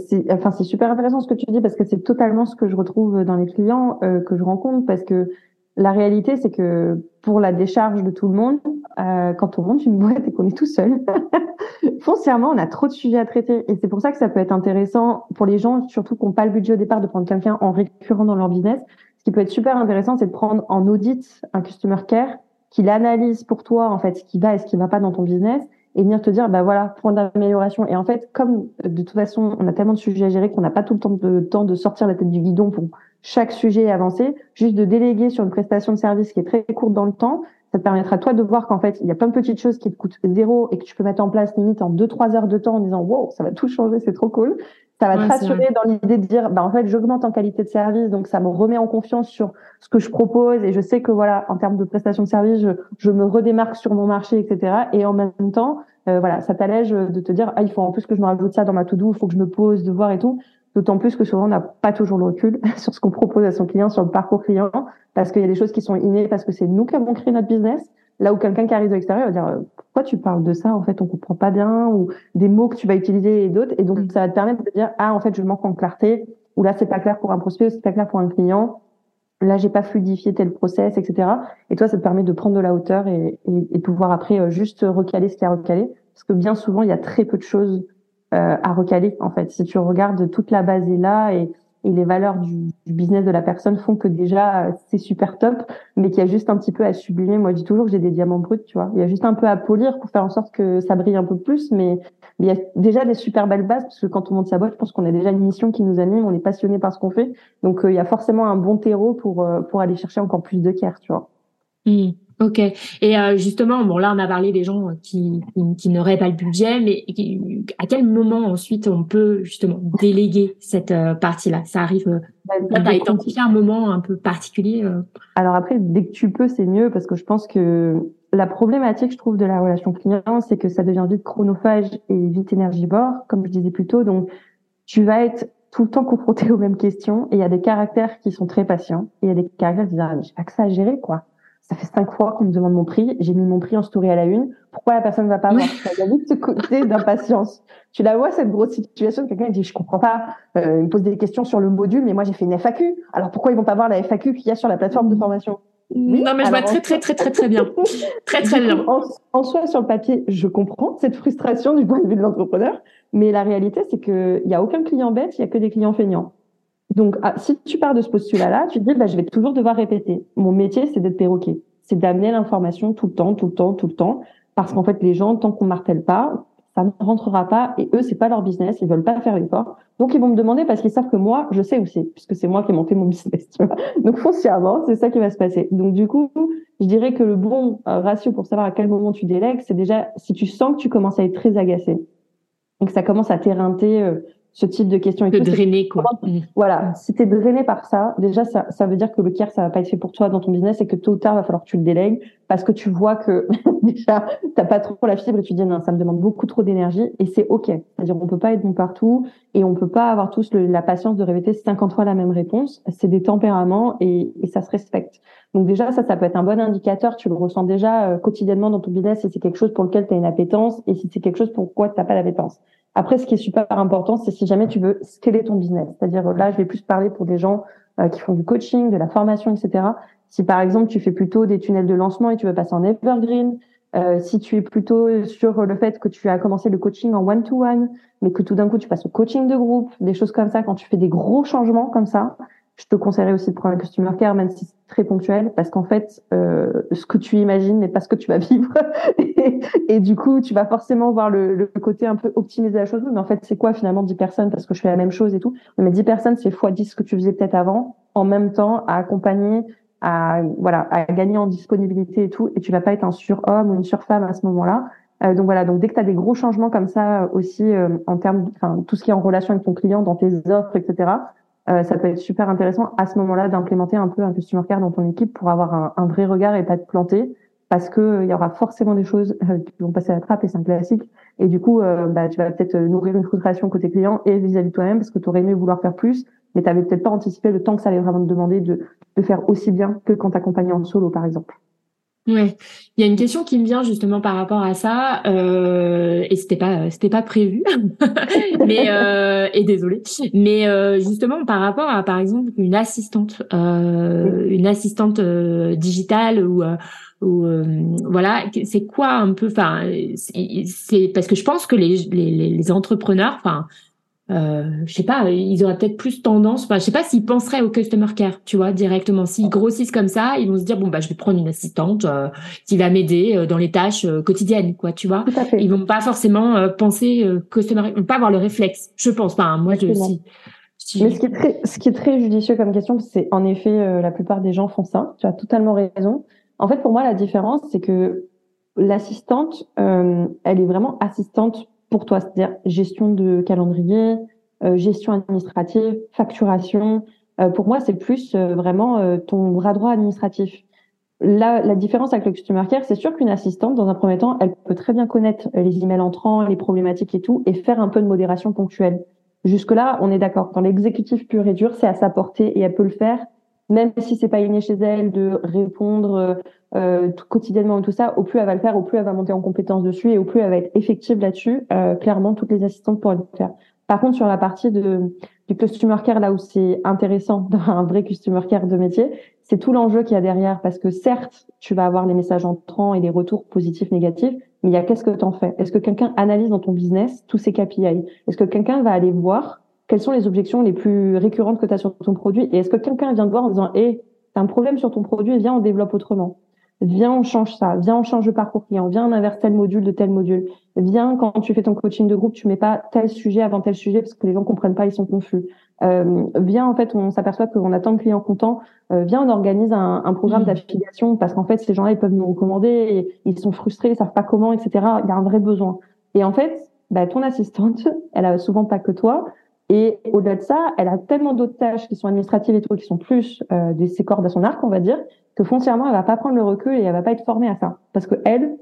C'est, enfin c'est super intéressant ce que tu dis parce que c'est totalement ce que je retrouve dans les clients euh, que je rencontre parce que la réalité c'est que pour la décharge de tout le monde, euh, quand on monte une boîte et qu'on est tout seul, [LAUGHS] foncièrement on a trop de sujets à traiter et c'est pour ça que ça peut être intéressant pour les gens surtout qui n'ont pas le budget au départ de prendre quelqu'un en récurrent dans leur business qui peut être super intéressant, c'est de prendre en audit un customer care qui l'analyse pour toi, en fait, ce qui va et ce qui va pas dans ton business et venir te dire, bah voilà, point d'amélioration. Et en fait, comme de toute façon, on a tellement de sujets à gérer qu'on n'a pas tout le temps de, temps de sortir la tête du guidon pour chaque sujet avancer, juste de déléguer sur une prestation de service qui est très courte dans le temps, ça te permettra toi de voir qu'en fait, il y a plein de petites choses qui te coûtent zéro et que tu peux mettre en place limite en deux, trois heures de temps en disant, wow, ça va tout changer, c'est trop cool. Ça va te rassurer dans l'idée de dire, bah, en fait, j'augmente en qualité de service, donc ça me remet en confiance sur ce que je propose et je sais que voilà, en termes de prestation de service, je, je me redémarque sur mon marché, etc. Et en même temps, euh, voilà, ça t'allège de te dire, ah, il faut en plus que je me rajoute ça dans ma to-do, il faut que je me pose, de voir et tout. D'autant plus que souvent, on n'a pas toujours le recul [LAUGHS] sur ce qu'on propose à son client, sur le parcours client, parce qu'il y a des choses qui sont innées, parce que c'est nous qui avons créé notre business. Là où quelqu'un qui arrive de l'extérieur va dire euh, pourquoi tu parles de ça en fait on comprend pas bien ou des mots que tu vas utiliser et d'autres. Et donc mm. ça va te permettre de dire ah en fait je manque en clarté ou là c'est pas clair pour un prospect ou c'est pas clair pour un client. Là j'ai pas fluidifié tel process etc et toi ça te permet de prendre de la hauteur et, et, et pouvoir après euh, juste recaler ce qu'il y a à recaler. Parce que bien souvent il y a très peu de choses euh, à recaler en fait. Si tu regardes toute la base est là et et les valeurs du, business de la personne font que déjà c'est super top, mais qu'il y a juste un petit peu à sublimer. Moi, je dis toujours que j'ai des diamants bruts, tu vois. Il y a juste un peu à polir pour faire en sorte que ça brille un peu plus, mais, il y a déjà des super belles bases parce que quand on monte sa boîte, je pense qu'on a déjà une mission qui nous anime, on est passionné par ce qu'on fait, donc euh, il y a forcément un bon terreau pour euh, pour aller chercher encore plus de care, tu vois. Mmh. Ok. Et euh, justement, bon là, on a parlé des gens qui, qui, n'auraient pas le budget, mais à quel moment ensuite on peut justement déléguer cette euh, partie-là? Ça arrive. Euh, bah, tu as identifié un moment un peu particulier Alors après, dès que tu peux, c'est mieux parce que je pense que la problématique, je trouve, de la relation client, c'est que ça devient vite chronophage et vite énergivore, comme je disais plus tôt. Donc, tu vas être tout le temps confronté aux mêmes questions et il y a des caractères qui sont très patients et il y a des caractères qui disent ah, j'ai pas que ça à gérer quoi ça fait cinq fois qu'on me demande mon prix. J'ai mis mon prix en story à la une. Pourquoi la personne ne va pas voir Il y a vite ce côté d'impatience. Tu la vois, cette grosse situation, quelqu'un dit, je comprends pas, euh, il me pose des questions sur le module, mais moi j'ai fait une FAQ. Alors pourquoi ils vont pas voir la FAQ qu'il y a sur la plateforme de formation? Oui, non, mais je vois très, très, très, très, très bien. [LAUGHS] très, très bien. En, soi, sur le papier, je comprends cette frustration du point de vue de l'entrepreneur, mais la réalité, c'est qu'il n'y a aucun client bête, il y a que des clients feignants. Donc, ah, si tu pars de ce postulat-là, tu te dis, bah, je vais toujours devoir répéter. Mon métier, c'est d'être perroquet. C'est d'amener l'information tout le temps, tout le temps, tout le temps. Parce qu'en fait, les gens, tant qu'on martèle pas, ça ne rentrera pas. Et eux, c'est pas leur business. Ils veulent pas faire l'effort. Donc, ils vont me demander parce qu'ils savent que moi, je sais où c'est, puisque c'est moi qui ai monté mon [LAUGHS] business. Tu vois Donc, foncièrement, c'est ça qui va se passer. Donc, du coup, je dirais que le bon euh, ratio pour savoir à quel moment tu délègues, c'est déjà si tu sens que tu commences à être très agacé que ça commence à t'éreinter euh, ce type de questions. Et de drainer, quoi. Mm. Voilà. Si tu es drainé par ça, déjà, ça, ça veut dire que le care, ça va pas être fait pour toi dans ton business et que tôt ou tard, va falloir que tu le délègues parce que tu vois que [LAUGHS] déjà, t'as pas trop la fibre et tu dis, non, ça me demande beaucoup trop d'énergie et c'est OK. C'est-à-dire, on peut pas être bon partout et on peut pas avoir tous la patience de répéter 50 fois la même réponse. C'est des tempéraments et, et ça se respecte. Donc déjà, ça, ça peut être un bon indicateur. Tu le ressens déjà euh, quotidiennement dans ton business si c'est quelque chose pour lequel tu as une appétence et si c'est quelque chose pour quoi tu n'as pas l'appétence. Après, ce qui est super important, c'est si jamais tu veux scaler ton business. C'est-à-dire, là, je vais plus parler pour des gens euh, qui font du coaching, de la formation, etc. Si par exemple, tu fais plutôt des tunnels de lancement et tu veux passer en evergreen, Euh, si tu es plutôt sur le fait que tu as commencé le coaching en one-to-one, mais que tout d'un coup tu passes au coaching de groupe, des choses comme ça, quand tu fais des gros changements comme ça, je te conseillerais aussi de prendre un customer care, même si c'est très ponctuel, parce qu'en fait, euh, ce que tu imagines n'est pas ce que tu vas [LAUGHS] vivre. et, du coup, tu vas forcément voir le, le côté un peu optimiser la chose. Mais en fait, c'est quoi finalement 10 personnes? Parce que je fais la même chose et tout. Mais 10 personnes, c'est fois 10 ce que tu faisais peut-être avant, en même temps, à accompagner, à, voilà, à gagner en disponibilité et tout. Et tu vas pas être un surhomme ou une surfemme à ce moment-là. Euh, donc voilà, donc dès que tu as des gros changements comme ça aussi euh, en termes, enfin tout ce qui est en relation avec ton client, dans tes offres, etc. Euh, ça peut être super intéressant à ce moment-là d'implémenter un peu un customer care dans ton équipe pour avoir un, vrai regard et pas te planter parce que euh, y aura forcément des choses euh, qui vont passer à la trappe et c'est un classique et du coup bah, tu vas peut-être nourrir une frustration côté client et vis-à-vis toi-même parce que tu aurais aimé vouloir faire plus mais tu avais peut-être pas anticipé le temps que ça allait vraiment te demander de, de faire aussi bien que quand t'accompagnais en solo par exemple. Ouais, il y a une question qui me vient justement par rapport à ça, euh, et c'était pas c'était pas prévu, [LAUGHS] mais euh, et désolé, mais euh, justement par rapport à par exemple une assistante, euh, une assistante euh, digitale ou euh, ou voilà, c'est quoi un peu, enfin c'est parce que je pense que les les, les entrepreneurs, enfin euh, je sais pas, ils auraient peut-être plus tendance, enfin, je sais pas s'ils penseraient au customer care, tu vois, directement. S'ils grossissent comme ça, ils vont se dire bon bah je vais prendre une assistante euh, qui va m'aider euh, dans les tâches euh, quotidiennes, quoi, tu vois. Ils vont pas forcément penser customer, ils vont pas avoir le réflexe, je pense pas. Hein, moi je aussi. Mais ce qui est très, ce qui est très judicieux comme question, c'est en effet la plupart des gens font ça. Tu as totalement raison. En fait, pour moi, la différence, c'est que l'assistante, elle est vraiment assistante pour toi, c'est-à-dire gestion de calendrier, euh, gestion administrative, facturation. Euh, pour moi, c'est plus euh, vraiment ton bras droit administratif. Là, la différence avec le customer care, c'est sûr qu'une assistante, dans un premier temps, elle peut très bien connaître les emails entrants, les problématiques et tout, et faire un peu de modération ponctuelle. Jusque-là, on est d'accord. Dans l'exécutif pur et dur, c'est à sa portée et elle peut le faire même si c'est pas inné chez elle de répondre euh, euh quotidiennement tout ça, au plus elle va le faire, au plus elle va monter en compétence dessus et au plus elle va être effective là-dessus. Euh, clairement, toutes les assistantes pourraient le faire. Par contre, sur la partie de, du customer care, là où c'est intéressant [LAUGHS] d'avoir un vrai customer care de métier, c'est tout l'enjeu qu'il y a derrière. Parce que certes, tu vas avoir les messages entrants et les retours positifs, négatifs, mais il y a qu'est-ce que tu en fais? Est-ce que quelqu'un analyse dans ton business tous ces KPI Est-ce que quelqu'un va aller voir quelles sont les objections les plus récurrentes que tu as sur ton produit et est-ce que quelqu'un vient te voir en disant hé, hey, tu as un problème sur ton produit, viens on développe autrement. Viens on change ça, viens on change le parcours client, viens on inverse tel module de tel module. Viens quand tu fais ton coaching de groupe, tu mets pas tel sujet avant tel sujet parce que les gens comprennent pas, ils sont confus. Euh, viens en fait, on s'aperçoit qu'on a tant de clients contents. Euh, viens on organise un, un programme mmh. d'affiliation parce qu'en fait ces gens-là ils peuvent nous recommander, et ils sont frustrés, ils savent pas comment, etc. Il y a un vrai besoin. Et en fait, bah, ton assistante, elle a souvent pas que toi. Et au-delà de ça, elle a tellement d'autres tâches qui sont administratives et tout, qui sont plus euh, de ses cordes à son arc, on va dire, que foncièrement, elle va pas prendre le recul et elle va pas être formée à ça. Parce que elle,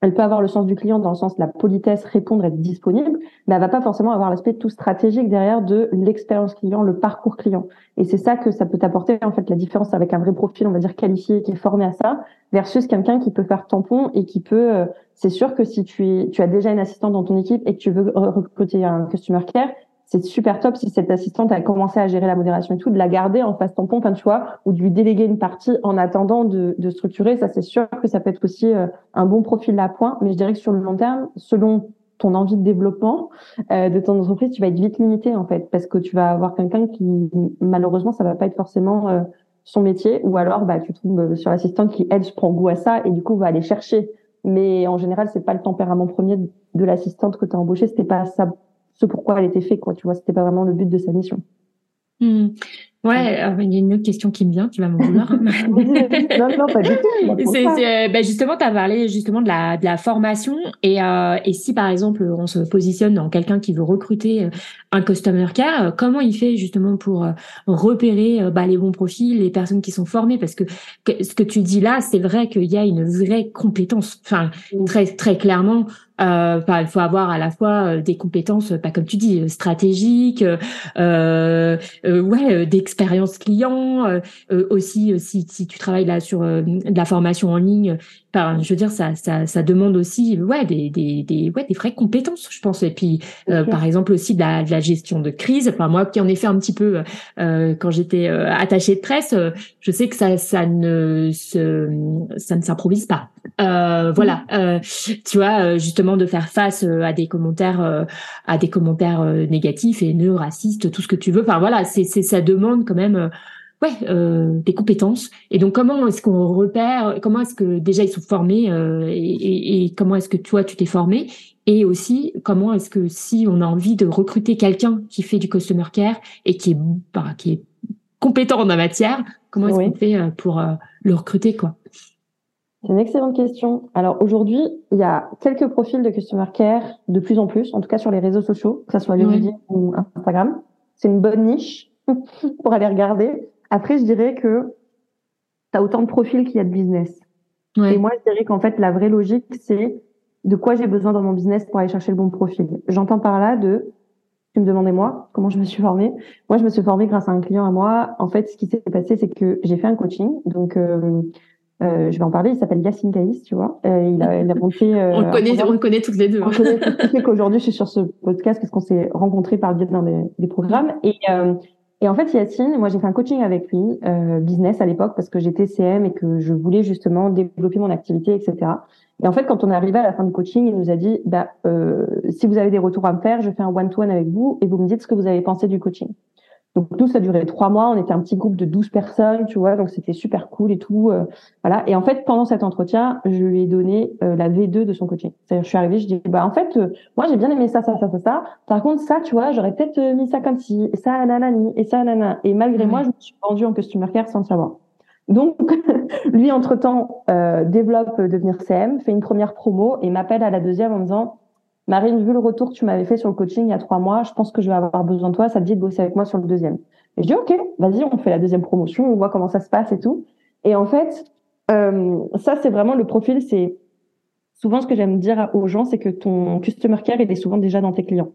elle peut avoir le sens du client dans le sens de la politesse, répondre, être disponible, mais elle va pas forcément avoir l'aspect tout stratégique derrière de l'expérience client, le parcours client. Et c'est ça que ça peut apporter, en fait, la différence avec un vrai profil, on va dire qualifié, qui est formé à ça, versus quelqu'un qui peut faire tampon et qui peut, euh, c'est sûr que si tu, es, tu as déjà une assistante dans ton équipe et que tu veux recruter un customer care, c'est super top si cette assistante a commencé à gérer la modération et tout, de la garder en face tampon, enfin, tu vois, ou de lui déléguer une partie en attendant de, de structurer. Ça, c'est sûr que ça peut être aussi euh, un bon profil à point. Mais je dirais que sur le long terme, selon ton envie de développement euh, de ton entreprise, tu vas être vite limité en fait, parce que tu vas avoir quelqu'un qui, malheureusement, ça va pas être forcément euh, son métier, ou alors bah tu tombes sur l'assistante qui elle se prend goût à ça et du coup va aller chercher. Mais en général, c'est pas le tempérament premier de l'assistante que tu as embauché, c'était pas ça ce pourquoi elle était faite, quoi. Tu vois, c'était pas vraiment le but de sa mission. Hmm. Ouais, euh, il y a une autre question qui me vient, tu vas m'en vouloir. [LAUGHS] non, non, pas du tout. Euh, ben justement, tu as parlé justement de la, de la formation et, euh, et si par exemple on se positionne dans quelqu'un qui veut recruter un customer care, comment il fait justement pour repérer bah, les bons profils, les personnes qui sont formées? Parce que, ce que tu dis là, c'est vrai qu'il y a une vraie compétence, enfin très très clairement. Euh, il faut avoir à la fois des compétences, pas comme tu dis, stratégiques, euh, ouais, d'expérience expérience client, euh, euh, aussi euh, si, si tu travailles là sur de la formation en ligne, je veux dire ça, ça, ça demande aussi ouais des, des, des ouais des vraies compétences, je pense. Et puis par exemple aussi de la, de la, gestion de crise. Enfin moi qui en ai fait un petit peu quand j'étais attachée de presse, je sais que ça ça ne se, ça ne s'improvise pas. Euh, voilà, euh, tu vois, justement de faire face à des commentaires, à des commentaires négatifs et haineux, racistes, tout ce que tu veux. Enfin voilà, c'est, c'est ça demande quand même ouais, euh, des compétences. Et donc, comment est-ce qu'on repère Comment est-ce que déjà ils sont formés euh, et, et, comment est-ce que toi tu t'es formé Et aussi, comment est-ce que si on a envie de recruter quelqu'un qui fait du customer care et qui est bah, qui est compétent en la matière, comment est-ce qu'on fait euh, pour euh, le recruter quoi? C'est une excellente question. Alors aujourd'hui, il y a quelques profils de customer care de plus en plus, en tout cas sur les réseaux sociaux, que ce soit LinkedIn ou Instagram. C'est une bonne niche [LAUGHS] pour aller regarder. Après, je dirais que tu as autant de profils qu'il y a de business. Et moi, je dirais qu'en fait, la vraie logique, c'est de quoi j'ai besoin dans mon business pour aller chercher le bon profil. J'entends par là de, tu me demandais moi, comment je me suis formée. Moi, je me suis formée grâce à un client à moi. En fait, ce qui s'est passé, c'est que j'ai fait un coaching. Donc, euh, euh, je vais en parler. Il s'appelle Yacine Kaïs, tu vois. Euh, il, a, il a monté. [LAUGHS] Euh, on le connaît, on le connaît toutes les deux. On connaît. Qu'aujourd'hui, je suis sur ce podcast parce qu'on s'est rencontrés par le biais d'un des, des, programmes. Et euh, et en fait, Yacine, moi, j'ai fait un coaching avec lui, euh, business à l'époque, parce que j'étais CM et que je voulais justement développer mon activité, etc. Et en fait, quand on est arrivé à la fin du coaching, il nous a dit, bah, euh, si vous avez des retours à me faire, je fais un one-to-one avec vous et vous me dites ce que vous avez pensé du coaching. Donc tout ça a duré trois mois. On était un petit groupe de 12 personnes, tu vois, donc c'était super cool et tout. Euh, voilà. Et en fait, pendant cet entretien, je lui ai donné euh, la V2 de son coaching. C'est-à-dire, je suis arrivée, je dis, bah en fait, euh, moi j'ai bien aimé ça, ça, ça, ça, ça. Par contre, ça, tu vois, j'aurais peut-être mis ça comme ci, et ça, nanani, et ça, nanana. Et malgré moi, je me suis vendue en customer care sans le savoir. Donc, [LAUGHS] lui, entre-temps, développe devenir CM, fait une première promo et m'appelle à la deuxième en me disant, Marine, vu le retour que tu m'avais fait sur le coaching il y a trois mois, je pense que je vais avoir besoin de toi. Ça te dit de bosser avec moi sur le deuxième. Et je dis, OK, vas-y, on fait la deuxième promotion, on voit comment ça se passe et tout. Et en fait, euh, ça, c'est vraiment le profil. C'est souvent ce que j'aime dire aux gens, c'est que ton customer care, il est souvent déjà dans tes clients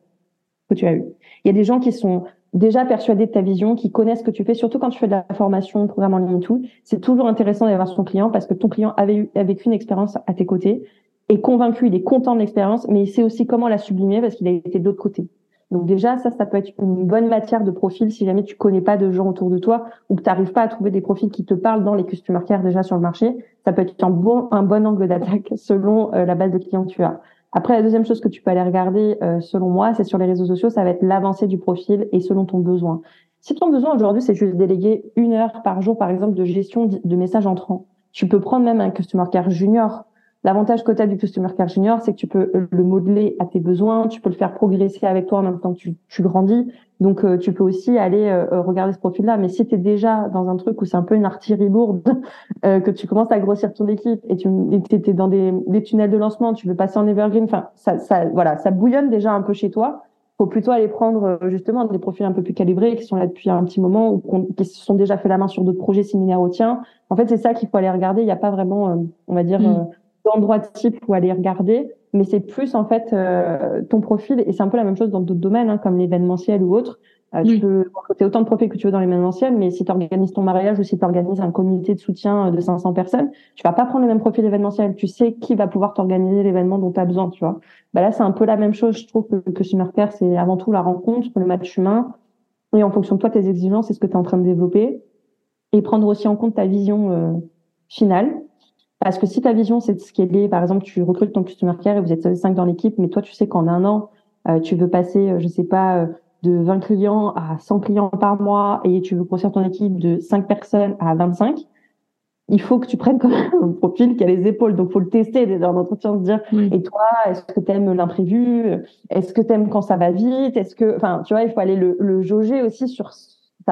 que tu as eu. Il y a des gens qui sont déjà persuadés de ta vision, qui connaissent ce que tu fais, surtout quand tu fais de la formation, programme en ligne et tout. C'est toujours intéressant d'avoir son client parce que ton client avait eu, a vécu une expérience à tes côtés est convaincu, il est content de l'expérience, mais il sait aussi comment la sublimer parce qu'il a été de l'autre côté. Donc déjà, ça, ça peut être une bonne matière de profil si jamais tu connais pas de gens autour de toi ou que tu n'arrives pas à trouver des profils qui te parlent dans les customer care déjà sur le marché. Ça peut être un bon, un bon angle d'attaque [LAUGHS] selon euh, la base de clients que tu as. Après, la deuxième chose que tu peux aller regarder, euh, selon moi, c'est sur les réseaux sociaux, ça va être l'avancée du profil et selon ton besoin. Si ton besoin aujourd'hui, c'est juste déléguer une heure par jour, par exemple, de gestion de messages entrants, tu peux prendre même un customer care junior L'avantage côté du Customer Care Junior, c'est que tu peux euh, le modeler à tes besoins, tu peux le faire progresser avec toi en même temps que tu, tu grandis. Donc, euh, tu peux aussi aller euh, regarder ce profil-là. Mais si tu es déjà dans un truc où c'est un peu une artillerie lourde, [LAUGHS] que tu commences à grossir ton équipe et tu es dans des, des, tunnels de lancement, tu veux passer en evergreen, enfin, ça, ça, voilà, ça bouillonne déjà un peu chez toi. faut plutôt aller prendre justement des profils un peu plus calibrés qui sont là depuis un petit moment ou qui se sont déjà fait la main sur d'autres projets similaires aux tiens. En fait, c'est ça qu'il faut aller regarder. Il n'y a pas vraiment, on va dire... Mm d'endroits type où aller regarder, mais c'est plus en fait euh, ton profil et c'est un peu la même chose dans d'autres domaines hein, comme l'événementiel ou autre. Euh, Tu peux recruter autant de profils que tu veux dans l'événementiel, mais si tu organises ton mariage ou si tu organises un comité de soutien euh, de 500 personnes, tu vas pas prendre le même profil événementiel. Tu sais qui va pouvoir t'organiser l'événement dont tu as besoin, tu vois. Bah là, c'est un peu la même chose. Je trouve que, que Summercare, c'est avant tout la rencontre, le match humain, et en fonction de toi, tes exigences et ce que tu es en train de développer, et prendre aussi en compte ta vision euh, finale parce que si ta vision, c'est ce qui est par exemple, tu recrutes ton customer care et vous êtes cinq dans l'équipe, mais toi, tu sais qu'en un an, euh, tu veux passer, euh, je sais pas, euh, de 20 clients à 100 clients par mois et tu veux grossir ton équipe de 5 personnes à 25, il faut que tu prennes comme [LAUGHS] un profil qui a les épaules. Donc, faut le tester dans l'entretien, se dire, et toi, est-ce que tu aimes l'imprévu? Est-ce que tu aimes quand ça va vite? Est-ce que, enfin, tu vois, il faut aller le, le jauger aussi sur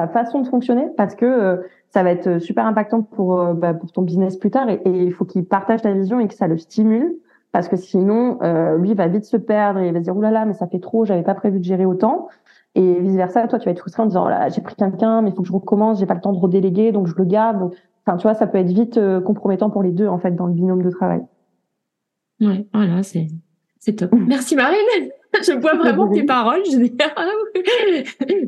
ta façon de fonctionner parce que ça va être euh, super impactant pour, euh, bah, pour ton business plus tard et, il faut qu'il partage ta vision et que ça le stimule parce que sinon euh, lui va vite se perdre et il va se dire oulala mais ça fait trop j'avais pas prévu de gérer autant. Et vice versa toi tu vas être frustré en disant oh j'ai pris quelqu'un mais il faut que je recommence j'ai pas le temps de redéléguer donc je le garde. Enfin tu vois ça peut être vite compromettant pour les deux en fait dans le binôme de travail. Ouais voilà c'est c'est top. [LAUGHS] Merci Marine [LAUGHS] je vois vraiment tes paroles. Je, [LAUGHS] ah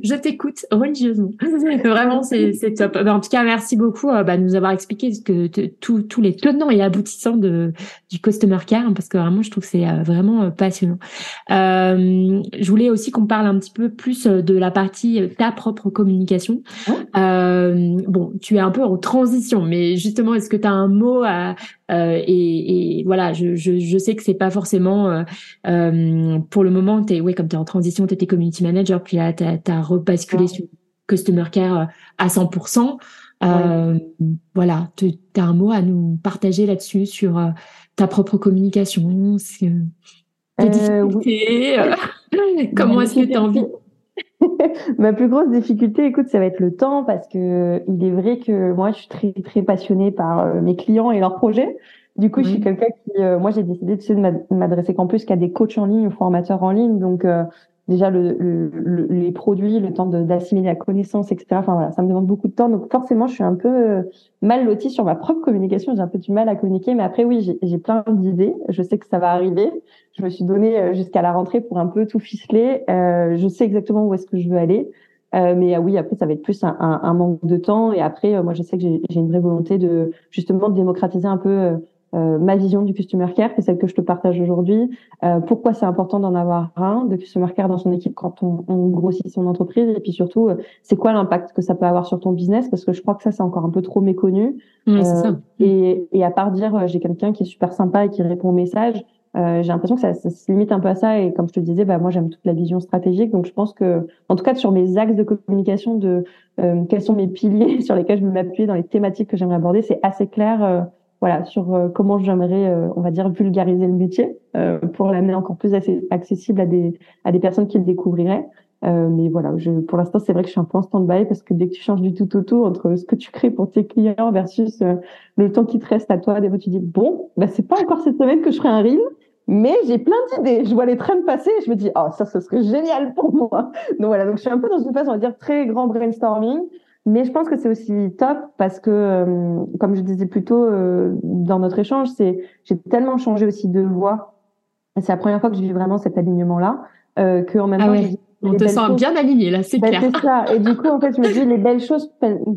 je t'écoute religieusement. [LAUGHS] Vraiment, c'est top. Bah, en tout cas, merci beaucoup euh, bah, de nous avoir expliqué que tous les tenants et aboutissants de du customer care, hein, parce que vraiment, je trouve que c'est euh, vraiment euh, passionnant. Euh, je voulais aussi qu'on parle un petit peu plus de la partie ta propre communication. Euh, bon, tu es un peu en transition, mais justement, est-ce que tu as un mot à, et, et, voilà, je, je, je sais que c'est pas forcément pour le moment. T'es ouais, comme tu es en transition, tu étais community manager, puis là tu as, rebasculé sur customer care à 100%. Euh, voilà, tu as un mot à nous partager là-dessus sur euh, ta propre communication, tes euh, difficultés, [LAUGHS] comment est-ce que tu as envie [LAUGHS] Ma plus grosse difficulté, écoute, ça va être le temps parce que il est vrai que moi, je suis très très passionnée par mes clients et leurs projets. Du coup, je suis quelqu'un qui, moi, j'ai décidé de m'adresser qu'en plus qu'à des coachs en ligne ou formateurs en ligne. Donc, déjà le, le, les produits, le temps d'assimiler la connaissance, etc. Enfin voilà, ça me demande beaucoup de temps. Donc forcément, je suis un peu euh, mal lotie sur ma propre communication. J'ai un peu du mal à communiquer, mais après oui, j'ai plein d'idées. Je sais que ça va arriver. Je me suis donné euh, jusqu'à la rentrée pour un peu tout ficeler. Euh, je sais exactement où est-ce que je veux aller. Euh, mais oui, après, ça va être plus un, un, un manque de temps. Et après, moi, je sais que j'ai une vraie volonté de justement de démocratiser un peu euh, ma vision du customer care, c'est celle que je te partage aujourd'hui. Euh, pourquoi c'est important d'en avoir un de customer care dans son équipe quand on, on grossit son entreprise? Et puis surtout, euh, c'est quoi l'impact que ça peut avoir sur ton business? Parce que je crois que ça c'est encore un peu trop méconnu. ça. Et, et, à part dire j'ai quelqu'un qui est super sympa et qui répond aux messages, j'ai l'impression que ça, ça, se limite un peu à ça et comme je te disais, bah moi j'aime toute la vision stratégique donc je pense que en tout cas sur mes axes de communication de quels sont mes piliers [LAUGHS] sur lesquels je vais m'appuyer dans les thématiques que j'aimerais aborder, c'est assez clair voilà, sur euh, comment j'aimerais, euh, on va dire, vulgariser le métier euh, pour l'amener encore plus accessible à des à des personnes qui le découvriraient. mais voilà, je, pour l'instant, c'est vrai que je suis un peu en stand-by parce que dès que tu changes du tout au tout entre ce que tu crées pour tes clients versus le temps qui te reste à toi, des fois tu dis bon, bah c'est pas encore cette semaine que je ferai un reel, mais j'ai plein d'idées. Je vois les trains passer et je me dis oh ça, ce serait génial pour moi. Donc voilà, donc je suis un peu dans une phase, on va dire, très grand brainstorming. Mais je pense que c'est aussi top parce que, euh, comme je disais plus tôt euh, dans notre échange, c'est j'ai tellement changé aussi de voix. C'est la première fois que je vis vraiment cet alignement-là, euh, que en même ah temps, on te sent bien aligné là, c'est ben, clair. C'est ça. Et du coup, en fait, je me dis les belles choses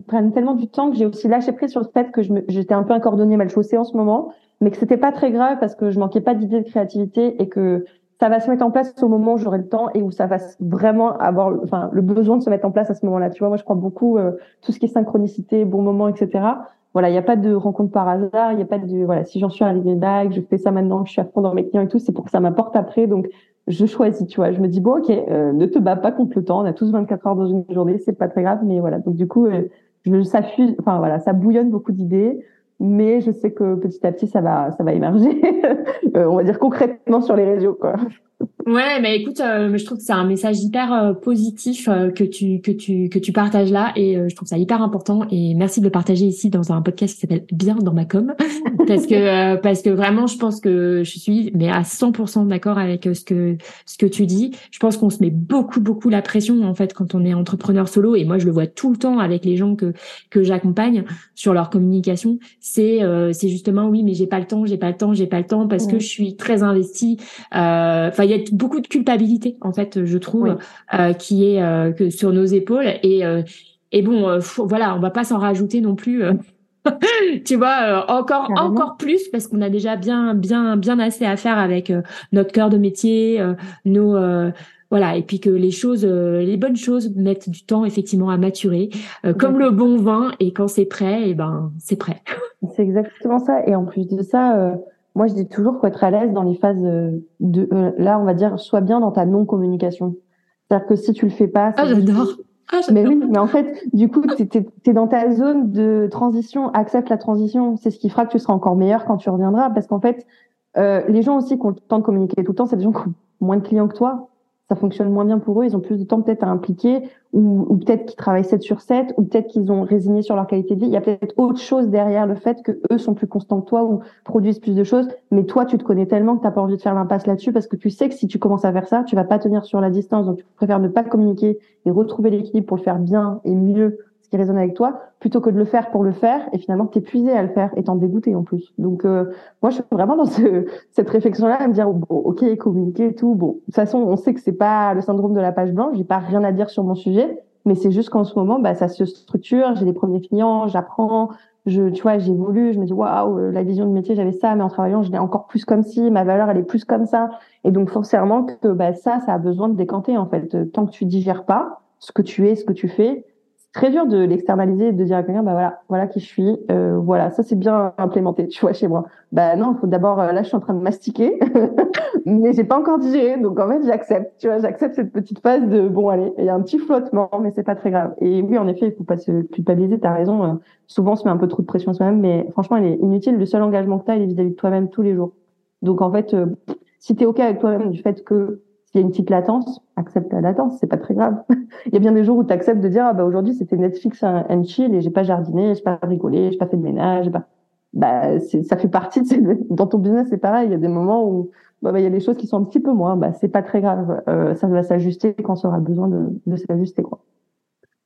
prennent tellement du temps que j'ai aussi lâché prise sur le fait que j'étais un peu un cordonnier mal chaussé en ce moment, mais que c'était pas très grave parce que je manquais pas d'idées de créativité et que ça va se mettre en place au moment où j'aurai le temps et où ça va vraiment avoir enfin, le besoin de se mettre en place à ce moment-là. Tu vois, moi, je crois beaucoup euh, tout ce qui est synchronicité, bon moment, etc. Voilà, il n'y a pas de rencontre par hasard, il n'y a pas de voilà, si j'en suis arrivée là, que je fais ça maintenant, je suis à fond dans mes clients et tout, c'est pour que ça m'apporte après. Donc, je choisis, tu vois. Je me dis bon, ok, euh, ne te bats pas contre le temps. On a tous 24 heures dans une journée, c'est pas très grave, mais voilà. Donc du coup, euh, je ça enfin voilà, ça bouillonne beaucoup d'idées mais je sais que petit à petit ça va ça va émerger. [LAUGHS] Euh, on va dire concrètement sur les réseaux quoi Ouais, mais écoute, euh, je trouve que c'est un message hyper euh, positif euh, que tu que tu que tu partages là et je trouve ça hyper important et merci de le partager ici dans un podcast qui s'appelle Bien dans ma com. [LAUGHS] Parce que parce que vraiment je pense que je suis mais à 100% d'accord avec ce que ce que tu dis. Je pense qu'on se met beaucoup beaucoup la pression en fait quand on est entrepreneur solo et moi je le vois tout le temps avec les gens que que j'accompagne sur leur communication, c'est c'est justement oui, mais j'ai pas le temps, j'ai pas le temps, j'ai pas le temps parce que je suis très investie. Enfin il y a beaucoup de culpabilité en fait, je trouve, euh, qui est euh, que sur nos épaules. Et euh, et bon, voilà, on va pas s'en rajouter non plus. [LAUGHS] tu vois encore encore plus parce qu'on a déjà bien bien bien assez à faire avec notre cœur de métier nos voilà et puis que les choses les bonnes choses mettent du temps effectivement à maturer. Comme le bon vin et quand c'est prêt et eh ben c'est prêt. [LAUGHS] C'est exactement ça. Et en plus de ça moi, je dis toujours faut être à l'aise dans les phases euh, de, euh, là, on va dire, sois bien dans ta non-communication. C'est-à-dire que si tu le fais pas, ah j'adore. Ah, mais oui, mais en fait, du coup, tu es, dans ta zone de transition. Accepte la transition. C'est ce qui fera que tu seras encore meilleur quand tu reviendras. Parce qu'en fait, euh, les gens aussi qui ont le temps de communiquer tout le temps, c'est des gens qui ont moins de clients que toi ça fonctionne moins bien pour eux, ils ont plus de temps peut-être à impliquer, ou, ou peut-être qu'ils travaillent 7 sur 7, ou peut-être qu'ils ont résigné sur leur qualité de vie. Il y a peut-être autre chose derrière le fait que eux sont plus constants que toi ou produisent plus de choses, mais toi, tu te connais tellement que tu n'as pas envie de faire l'impasse là-dessus parce que tu sais que si tu commences à faire ça, tu vas pas tenir sur la distance. Donc, tu préfères ne pas communiquer et retrouver l'équilibre pour le faire bien et mieux ce qui résonne avec toi, plutôt que de le faire pour le faire et finalement t'épuiser à le faire et t'en dégoûter en plus. Donc euh, moi je suis vraiment dans ce, cette réflexion-là à me dire bon, ok communiquer et tout. Bon de toute façon on sait que c'est pas le syndrome de la page blanche, j'ai pas rien à dire sur mon sujet, mais c'est juste qu'en ce moment bah ça se structure, j'ai des premiers clients, j'apprends, je tu vois j'évolue, je me dis waouh la vision de métier j'avais ça, mais en travaillant je l'ai encore plus comme si, ma valeur elle est plus comme ça. Et donc forcément que bah ça ça a besoin de décanter en fait. Tant que tu digères pas ce que tu es, ce que tu fais très dur de l'externaliser de dire à quelqu'un bah voilà voilà qui je suis euh, voilà ça c'est bien implémenté tu vois chez moi. Bah non il faut d'abord euh, là je suis en train de mastiquer [LAUGHS] mais j'ai pas encore digéré donc en fait j'accepte tu vois j'accepte cette petite phase de bon allez il y a un petit flottement mais c'est pas très grave. Et oui en effet il faut pas se culpabiliser t'as raison euh, souvent on se met un peu trop de pression soi-même mais franchement elle est inutile. Le seul engagement que t'as il est vis-à-vis de toi-même tous les jours. Donc en fait euh, si t'es ok avec toi-même du fait que il y a une petite latence, accepte la latence, c'est pas très grave. [LAUGHS] Il y a bien des jours où tu acceptes de dire ah bah aujourd'hui c'était Netflix and chill et j'ai pas jardiné, j'ai pas rigolé, j'ai pas fait de ménage, pas bah ça fait partie de [LAUGHS] dans ton business c'est pareil, il y a des moments où bah, bah, il y a des choses qui sont un petit peu moins, bah c'est pas très grave, euh, ça va s'ajuster quand on aura besoin de, de s'ajuster quoi.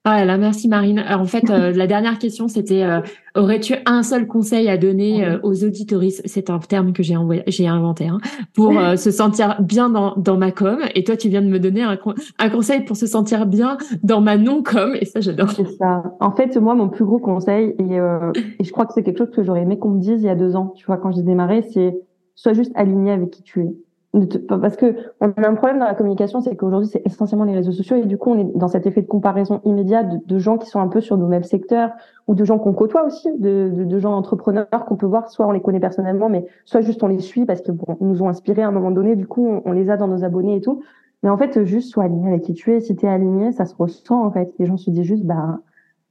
Ah là, merci Marine. en fait, euh, [LAUGHS] la dernière question, c'était euh, aurais-tu un seul conseil à donner euh, aux auditoristes? C'est un terme que j'ai j'ai inventé hein, pour se sentir bien dans, dans ma com. Et toi, tu viens de me donner un, un conseil pour se sentir bien dans ma non com. Et ça, j'adore. C'est ça. En fait, moi, mon plus gros conseil, et, et je crois que c'est quelque chose que j'aurais aimé qu'on me dise il y a deux ans. Tu vois, quand j'ai démarré, c'est sois juste aligné avec qui tu es parce que on a un problème dans la communication, c'est qu'aujourd'hui c'est essentiellement les réseaux sociaux et du coup on est dans cet effet de comparaison immédiat de, gens qui sont un peu sur nos mêmes secteurs ou de gens qu'on côtoie aussi, de, gens entrepreneurs qu'on peut voir, soit on les connaît personnellement, mais soit juste on les suit parce que nous ont inspiré à un moment donné, du coup on, les a dans nos abonnés et tout. Mais en fait juste sois aligné avec qui tu es, si tu es aligné, ça se ressent en fait. Les gens se disent juste bah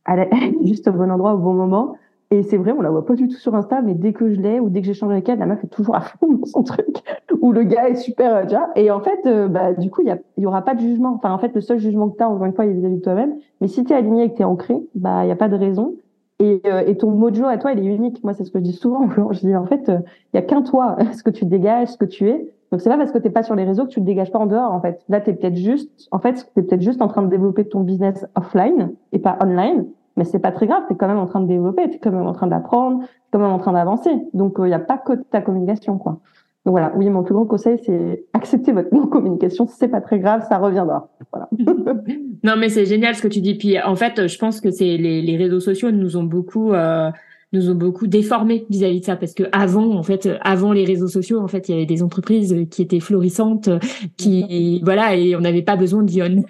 [LAUGHS] juste au bon endroit au bon moment. Et c'est vrai, on la voit pas du tout sur Insta, mais dès que je l'ai ou dès que j'échange avec elle, la meuf est toujours à fond dans son truc, [LAUGHS] ou le gars est super euh, déjà. Et en fait, euh, bah, du coup, il y, a, y aura pas de jugement. Enfin, en fait, le seul jugement que tu as, encore une fois, il est vis-à-vis de toi-même. Mais si tu es aligné et que tu es ancré, bah, il y a pas de raison. Et, euh, et ton mojo à toi, il est unique. Moi, c'est ce que je dis souvent. [LAUGHS] Je dis, en fait, il y a qu'un toi, [LAUGHS] ce que tu dégages, ce que tu es. Donc, c'est pas parce que t'es pas sur les réseaux que tu le dégages pas en dehors, en fait. Là, t'es peut-être juste, en fait, t'es peut-être juste en train de développer ton business offline et pas online mais c'est pas très grave, tu es quand même en train de développer, tu es quand même en train d'apprendre, tu es quand même en train d'avancer. Donc il euh, n'y a pas que ta communication quoi. Donc voilà, oui, mon plus grand conseil c'est accepter votre non-communication, c'est pas très grave, ça reviendra. Voilà. [LAUGHS] non mais c'est génial ce que tu dis puis en fait, je pense que c'est les, les réseaux sociaux nous ont beaucoup euh, nous ont beaucoup déformés vis-à-vis de ça parce que avant en fait avant les réseaux sociaux en fait il y avait des entreprises qui étaient florissantes qui voilà et on n'avait pas besoin d'Ion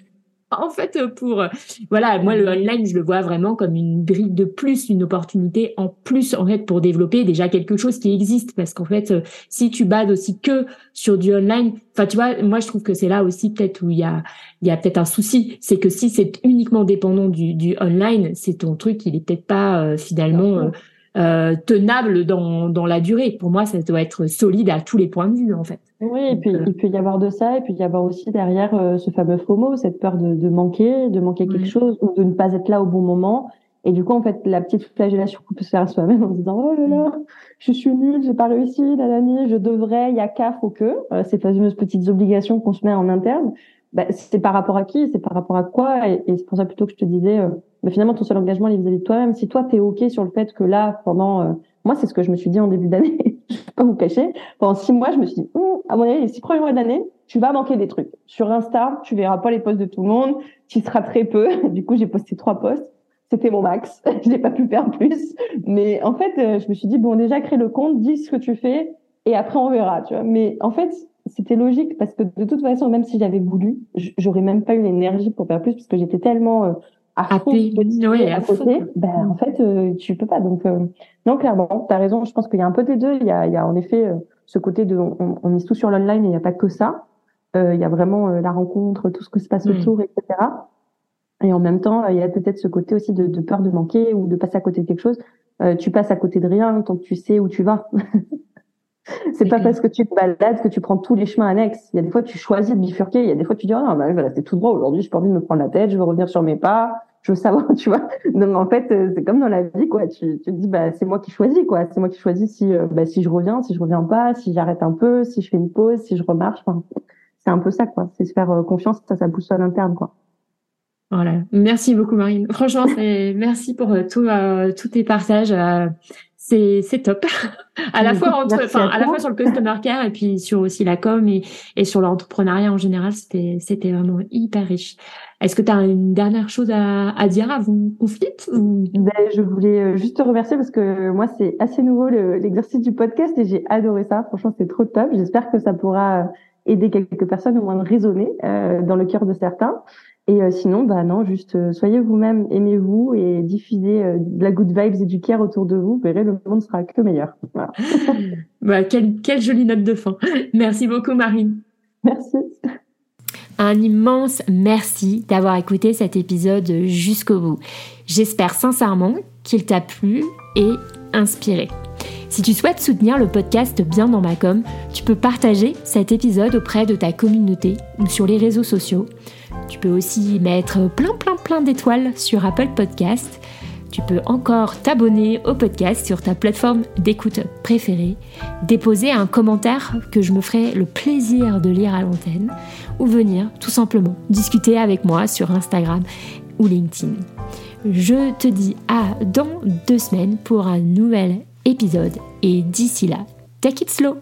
en fait, euh, pour euh, voilà, moi le online, je le vois vraiment comme une brique de plus, une opportunité en plus en fait pour développer déjà quelque chose qui existe. Parce qu'en fait, euh, si tu bades aussi que sur du online, enfin tu vois, moi je trouve que c'est là aussi peut-être où il y a il y a peut-être un souci, c'est que si c'est uniquement dépendant du, du online, c'est ton truc, il est peut-être pas finalement euh, tenable dans, dans la durée. Pour moi, ça doit être solide à tous les points de vue, en fait. Oui, et puis il peut y avoir de ça, et puis il y avoir aussi derrière euh, ce fameux FOMO, cette peur de, de manquer, de manquer quelque chose, ou de ne pas être là au bon moment. Et du coup, en fait, la petite flagellation qu'on peut se faire à soi-même en se disant oh là là, je suis nulle, j'ai pas réussi, la je devrais, il y a qu'à, faut que, euh, ces fameuses petites obligations qu'on se met en interne. Bah, c'est par rapport à qui, c'est par rapport à quoi, et, c'est pour ça plutôt que je te disais, euh, mais finalement ton seul engagement est vis-à-vis de toi-même. Si toi t'es ok sur le fait que là, pendant, euh, moi c'est ce que je me suis dit en début d'année, [LAUGHS] je pas vous cacher, pendant six mois je me suis dit, à mon avis les six premiers mois de l'année, tu vas manquer des trucs. Sur Insta, tu verras pas les posts de tout le monde, tu seras très peu. [LAUGHS] Du coup j'ai posté trois posts, c'était mon max, [LAUGHS] je n'ai pas pu faire plus. Mais en fait, euh, je me suis dit bon déjà crée le compte, dis ce que tu fais, et après on verra, tu vois. Mais en fait c'était logique parce que de toute façon, même si j'avais voulu, j'aurais même pas eu l'énergie pour faire plus parce que j'étais tellement euh, à fond oui, à, côté. Ben, en fait, euh, tu peux pas. Donc, euh, non, clairement, tu as raison. Je pense qu'il y a un peu des deux. Il y a, il y a en effet euh, ce côté de, on, on mise tout sur l'online et il n'y a pas que ça. il y a vraiment la rencontre, tout ce qui se passe autour, etc. Et en même temps, il y a peut-être ce côté aussi de, de, peur de manquer ou de passer à côté de quelque chose. tu passes à côté de rien tant que tu sais où tu vas. [LAUGHS] C'est pas parce que tu te balades que tu prends tous les chemins annexes. Il y a des fois, tu choisis de bifurquer. Il y a des fois, tu dis, oh non, bah, je vais rester tout droit aujourd'hui. J'ai pas envie de me prendre la tête. Je veux revenir sur mes pas. Je veux savoir, [LAUGHS] tu vois. Donc, en fait, euh, c'est comme dans la vie, quoi. Tu, tu te dis, bah, c'est moi qui choisis, quoi. C'est moi qui choisis si, euh, bah, si je reviens, si je reviens pas, si j'arrête un peu, si je fais une pause, si je remarche. Enfin, c'est un peu ça, quoi. C'est se faire euh, confiance, ça, ça boussole interne, quoi. Voilà. Merci beaucoup, Marine. Franchement, [LAUGHS] merci pour tout, tous tes partages c'est top. [LAUGHS] à la fois entre, enfin à, la fois sur le customer care et puis sur aussi la com et, et sur l'entrepreneuriat en général, c'était c'était vraiment hyper riche. Est-ce que tu as une dernière chose à, à dire avant qu'on ou... ben, Je voulais euh, juste te remercier parce que moi, c'est assez nouveau l'exercice du podcast et j'ai adoré ça. Franchement, c'est trop top. J'espère que ça pourra aider quelques personnes au moins de raisonner euh, dans le cœur de certains. Et sinon, bah non, juste soyez vous-même, aimez-vous et diffusez de la good vibes et du care autour de vous. Vous verrez, le monde sera que meilleur. Voilà. [LAUGHS] bah, quelle, quelle jolie note de fin. Merci beaucoup, Marine. Merci. Un immense merci d'avoir écouté cet épisode jusqu'au bout. J'espère sincèrement qu'il t'a plu et inspiré. Si tu souhaites soutenir le podcast Bien dans ma com, tu peux partager cet épisode auprès de ta communauté ou sur les réseaux sociaux. Tu peux aussi mettre plein plein plein d'étoiles sur Apple Podcast. Tu peux encore t'abonner au podcast sur ta plateforme d'écoute préférée, déposer un commentaire que je me ferai le plaisir de lire à l'antenne, ou venir tout simplement discuter avec moi sur Instagram ou LinkedIn. Je te dis à dans deux semaines pour un nouvel épisode et d'ici là, take it slow